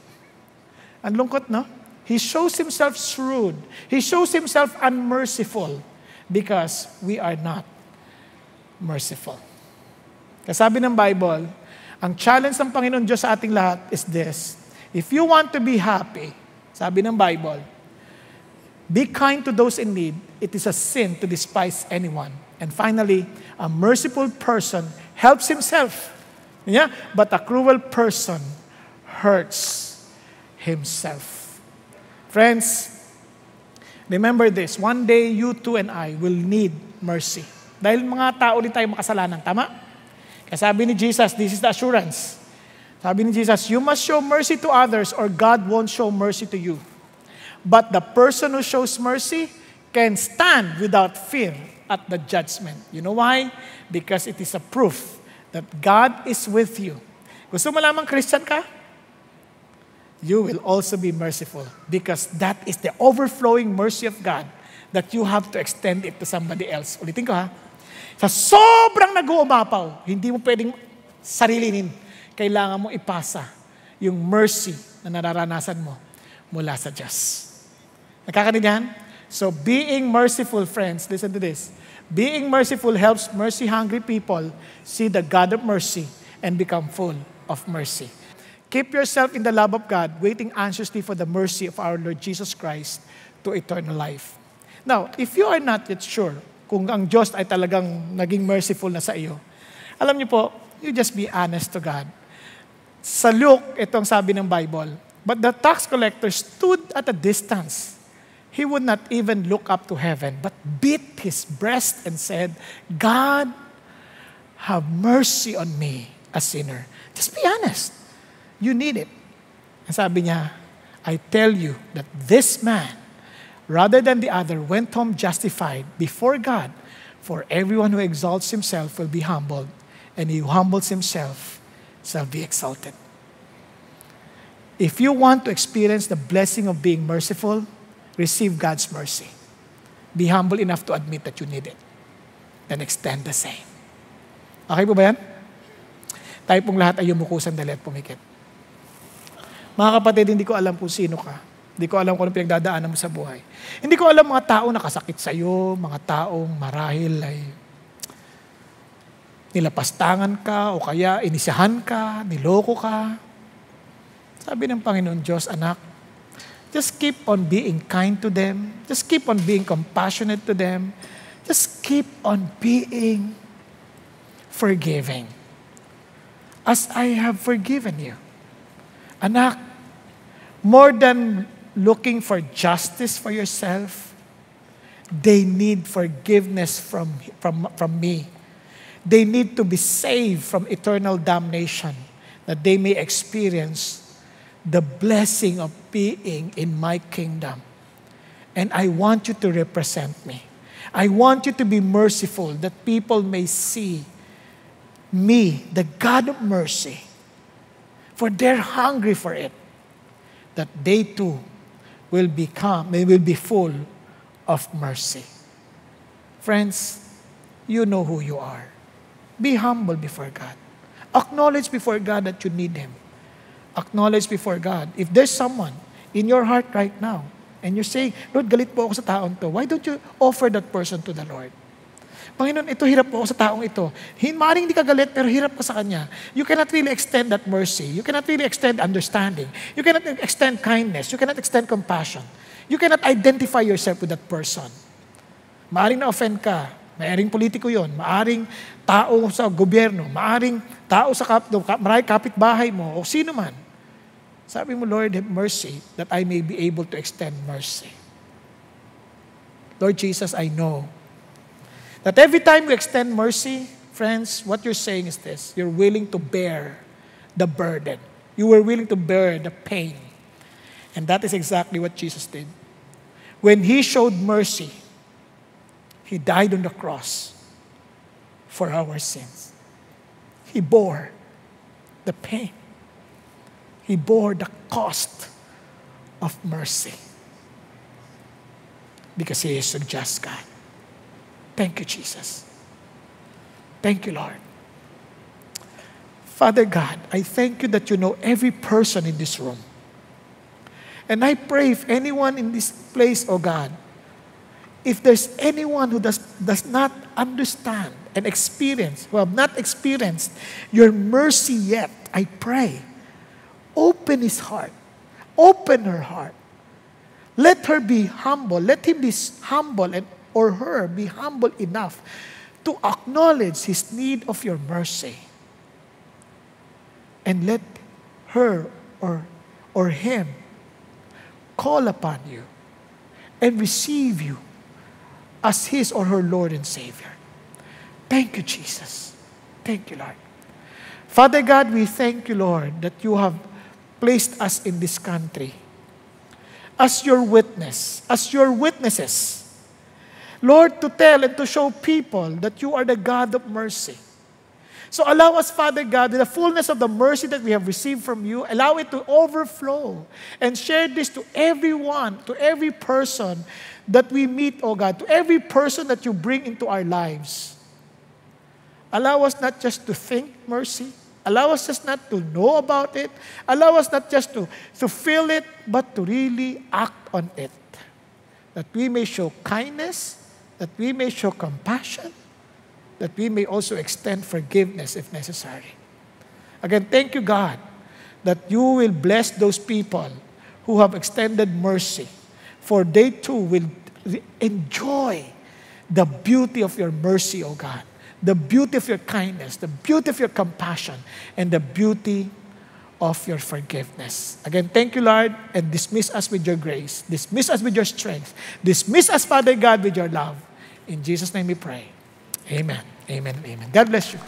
Ang lungkot, no? He shows himself shrewd. He shows himself unmerciful because we are not merciful. Kasabi ng Bible, ang challenge ng Panginoon Diyos sa ating lahat is this. If you want to be happy, sabi ng Bible, be kind to those in need. It is a sin to despise anyone. And finally, a merciful person helps himself. Yeah? But a cruel person hurts himself. Friends, remember this. One day, you too and I will need mercy. Dahil mga tao din tayo makasalanan. Tama? Kaya sabi ni Jesus, this is the assurance. Sabi ni Jesus, you must show mercy to others or God won't show mercy to you. But the person who shows mercy can stand without fear at the judgment. You know why? Because it is a proof that God is with you. Gusto mo lamang Christian ka? You will also be merciful because that is the overflowing mercy of God that you have to extend it to somebody else. Ulitin ko ha. Sa sobrang nag-uumapaw, hindi mo pwedeng sarilinin. Kailangan mo ipasa yung mercy na nararanasan mo mula sa Diyos. Nakakanihan? So being merciful, friends, listen to this. Being merciful helps mercy-hungry people see the God of mercy and become full of mercy. Keep yourself in the love of God, waiting anxiously for the mercy of our Lord Jesus Christ to eternal life. Now, if you are not yet sure kung ang Diyos ay talagang naging merciful na sa iyo, alam niyo po, you just be honest to God. Sa Luke, itong sabi ng Bible, But the tax collector stood at a distance. He would not even look up to heaven, but beat his breast and said, God, have mercy on me, a sinner. Just be honest. You need it. And sabi niya, I tell you that this man, rather than the other, went home justified before God. For everyone who exalts himself will be humbled, and he who humbles himself shall be exalted. If you want to experience the blessing of being merciful, receive God's mercy. Be humble enough to admit that you need it. Then extend the same. Okay po ba yan? Tayo pong lahat ay yumuko sandali at pumikit. Mga kapatid, hindi ko alam kung sino ka. Hindi ko alam kung anong pinagdadaanan mo sa buhay. Hindi ko alam mga tao nakasakit sa iyo, mga taong marahil ay nilapastangan ka o kaya inisahan ka, niloko ka. Sabi ng Panginoon Diyos, anak, just keep on being kind to them. Just keep on being compassionate to them. Just keep on being forgiving. As I have forgiven you. Anak, more than looking for justice for yourself, they need forgiveness from, from, from me. They need to be saved from eternal damnation, that they may experience the blessing of being in my kingdom. And I want you to represent me. I want you to be merciful that people may see me, the God of mercy, for they're hungry for it, that they too will become, they will be full of mercy. Friends, you know who you are. Be humble before God. Acknowledge before God that you need Him. Acknowledge before God. If there's someone in your heart right now, and you're saying, Lord, galit po ako sa taong to, why don't you offer that person to the Lord? Panginoon, ito hirap po ako sa taong ito. Maring hindi ka galit, pero hirap ka sa Kanya. You cannot really extend that mercy. You cannot really extend understanding. You cannot extend kindness. You cannot extend compassion. You cannot identify yourself with that person. Maaring na-offend ka. Maaring politiko yon, maaring tao sa gobyerno, maaring tao sa kap, kapitbahay mo, o sino man. Sabi mo, Lord, have mercy that I may be able to extend mercy. Lord Jesus, I know that every time you extend mercy, friends, what you're saying is this you're willing to bear the burden, you were willing to bear the pain. And that is exactly what Jesus did. When He showed mercy, He died on the cross for our sins. He bore the pain, He bore the cost of mercy because He is a just God. Thank you, Jesus. Thank you, Lord. Father God, I thank you that you know every person in this room. And I pray if anyone in this place, oh God, if there's anyone who does, does not understand and experience, who have not experienced your mercy yet, I pray, open his heart, open her heart. Let her be humble. Let him be humble and or her be humble enough to acknowledge his need of your mercy. And let her or, or him call upon you and receive you as his or her Lord and Savior. Thank you, Jesus. Thank you, Lord. Father God, we thank you, Lord, that you have placed us in this country as your witness, as your witnesses Lord, to tell and to show people that you are the God of mercy. So allow us, Father God, the fullness of the mercy that we have received from you, allow it to overflow and share this to everyone, to every person that we meet, oh God, to every person that you bring into our lives. Allow us not just to think mercy, allow us just not to know about it, allow us not just to, to feel it, but to really act on it. That we may show kindness, that we may show compassion, that we may also extend forgiveness if necessary. Again, thank you, God, that you will bless those people who have extended mercy, for they too will enjoy the beauty of your mercy, O God, the beauty of your kindness, the beauty of your compassion, and the beauty of your forgiveness. Again, thank you, Lord, and dismiss us with your grace. Dismiss us with your strength. Dismiss us, Father God, with your love. In Jesus' name we pray. Amen. Amen. Amen. God bless you.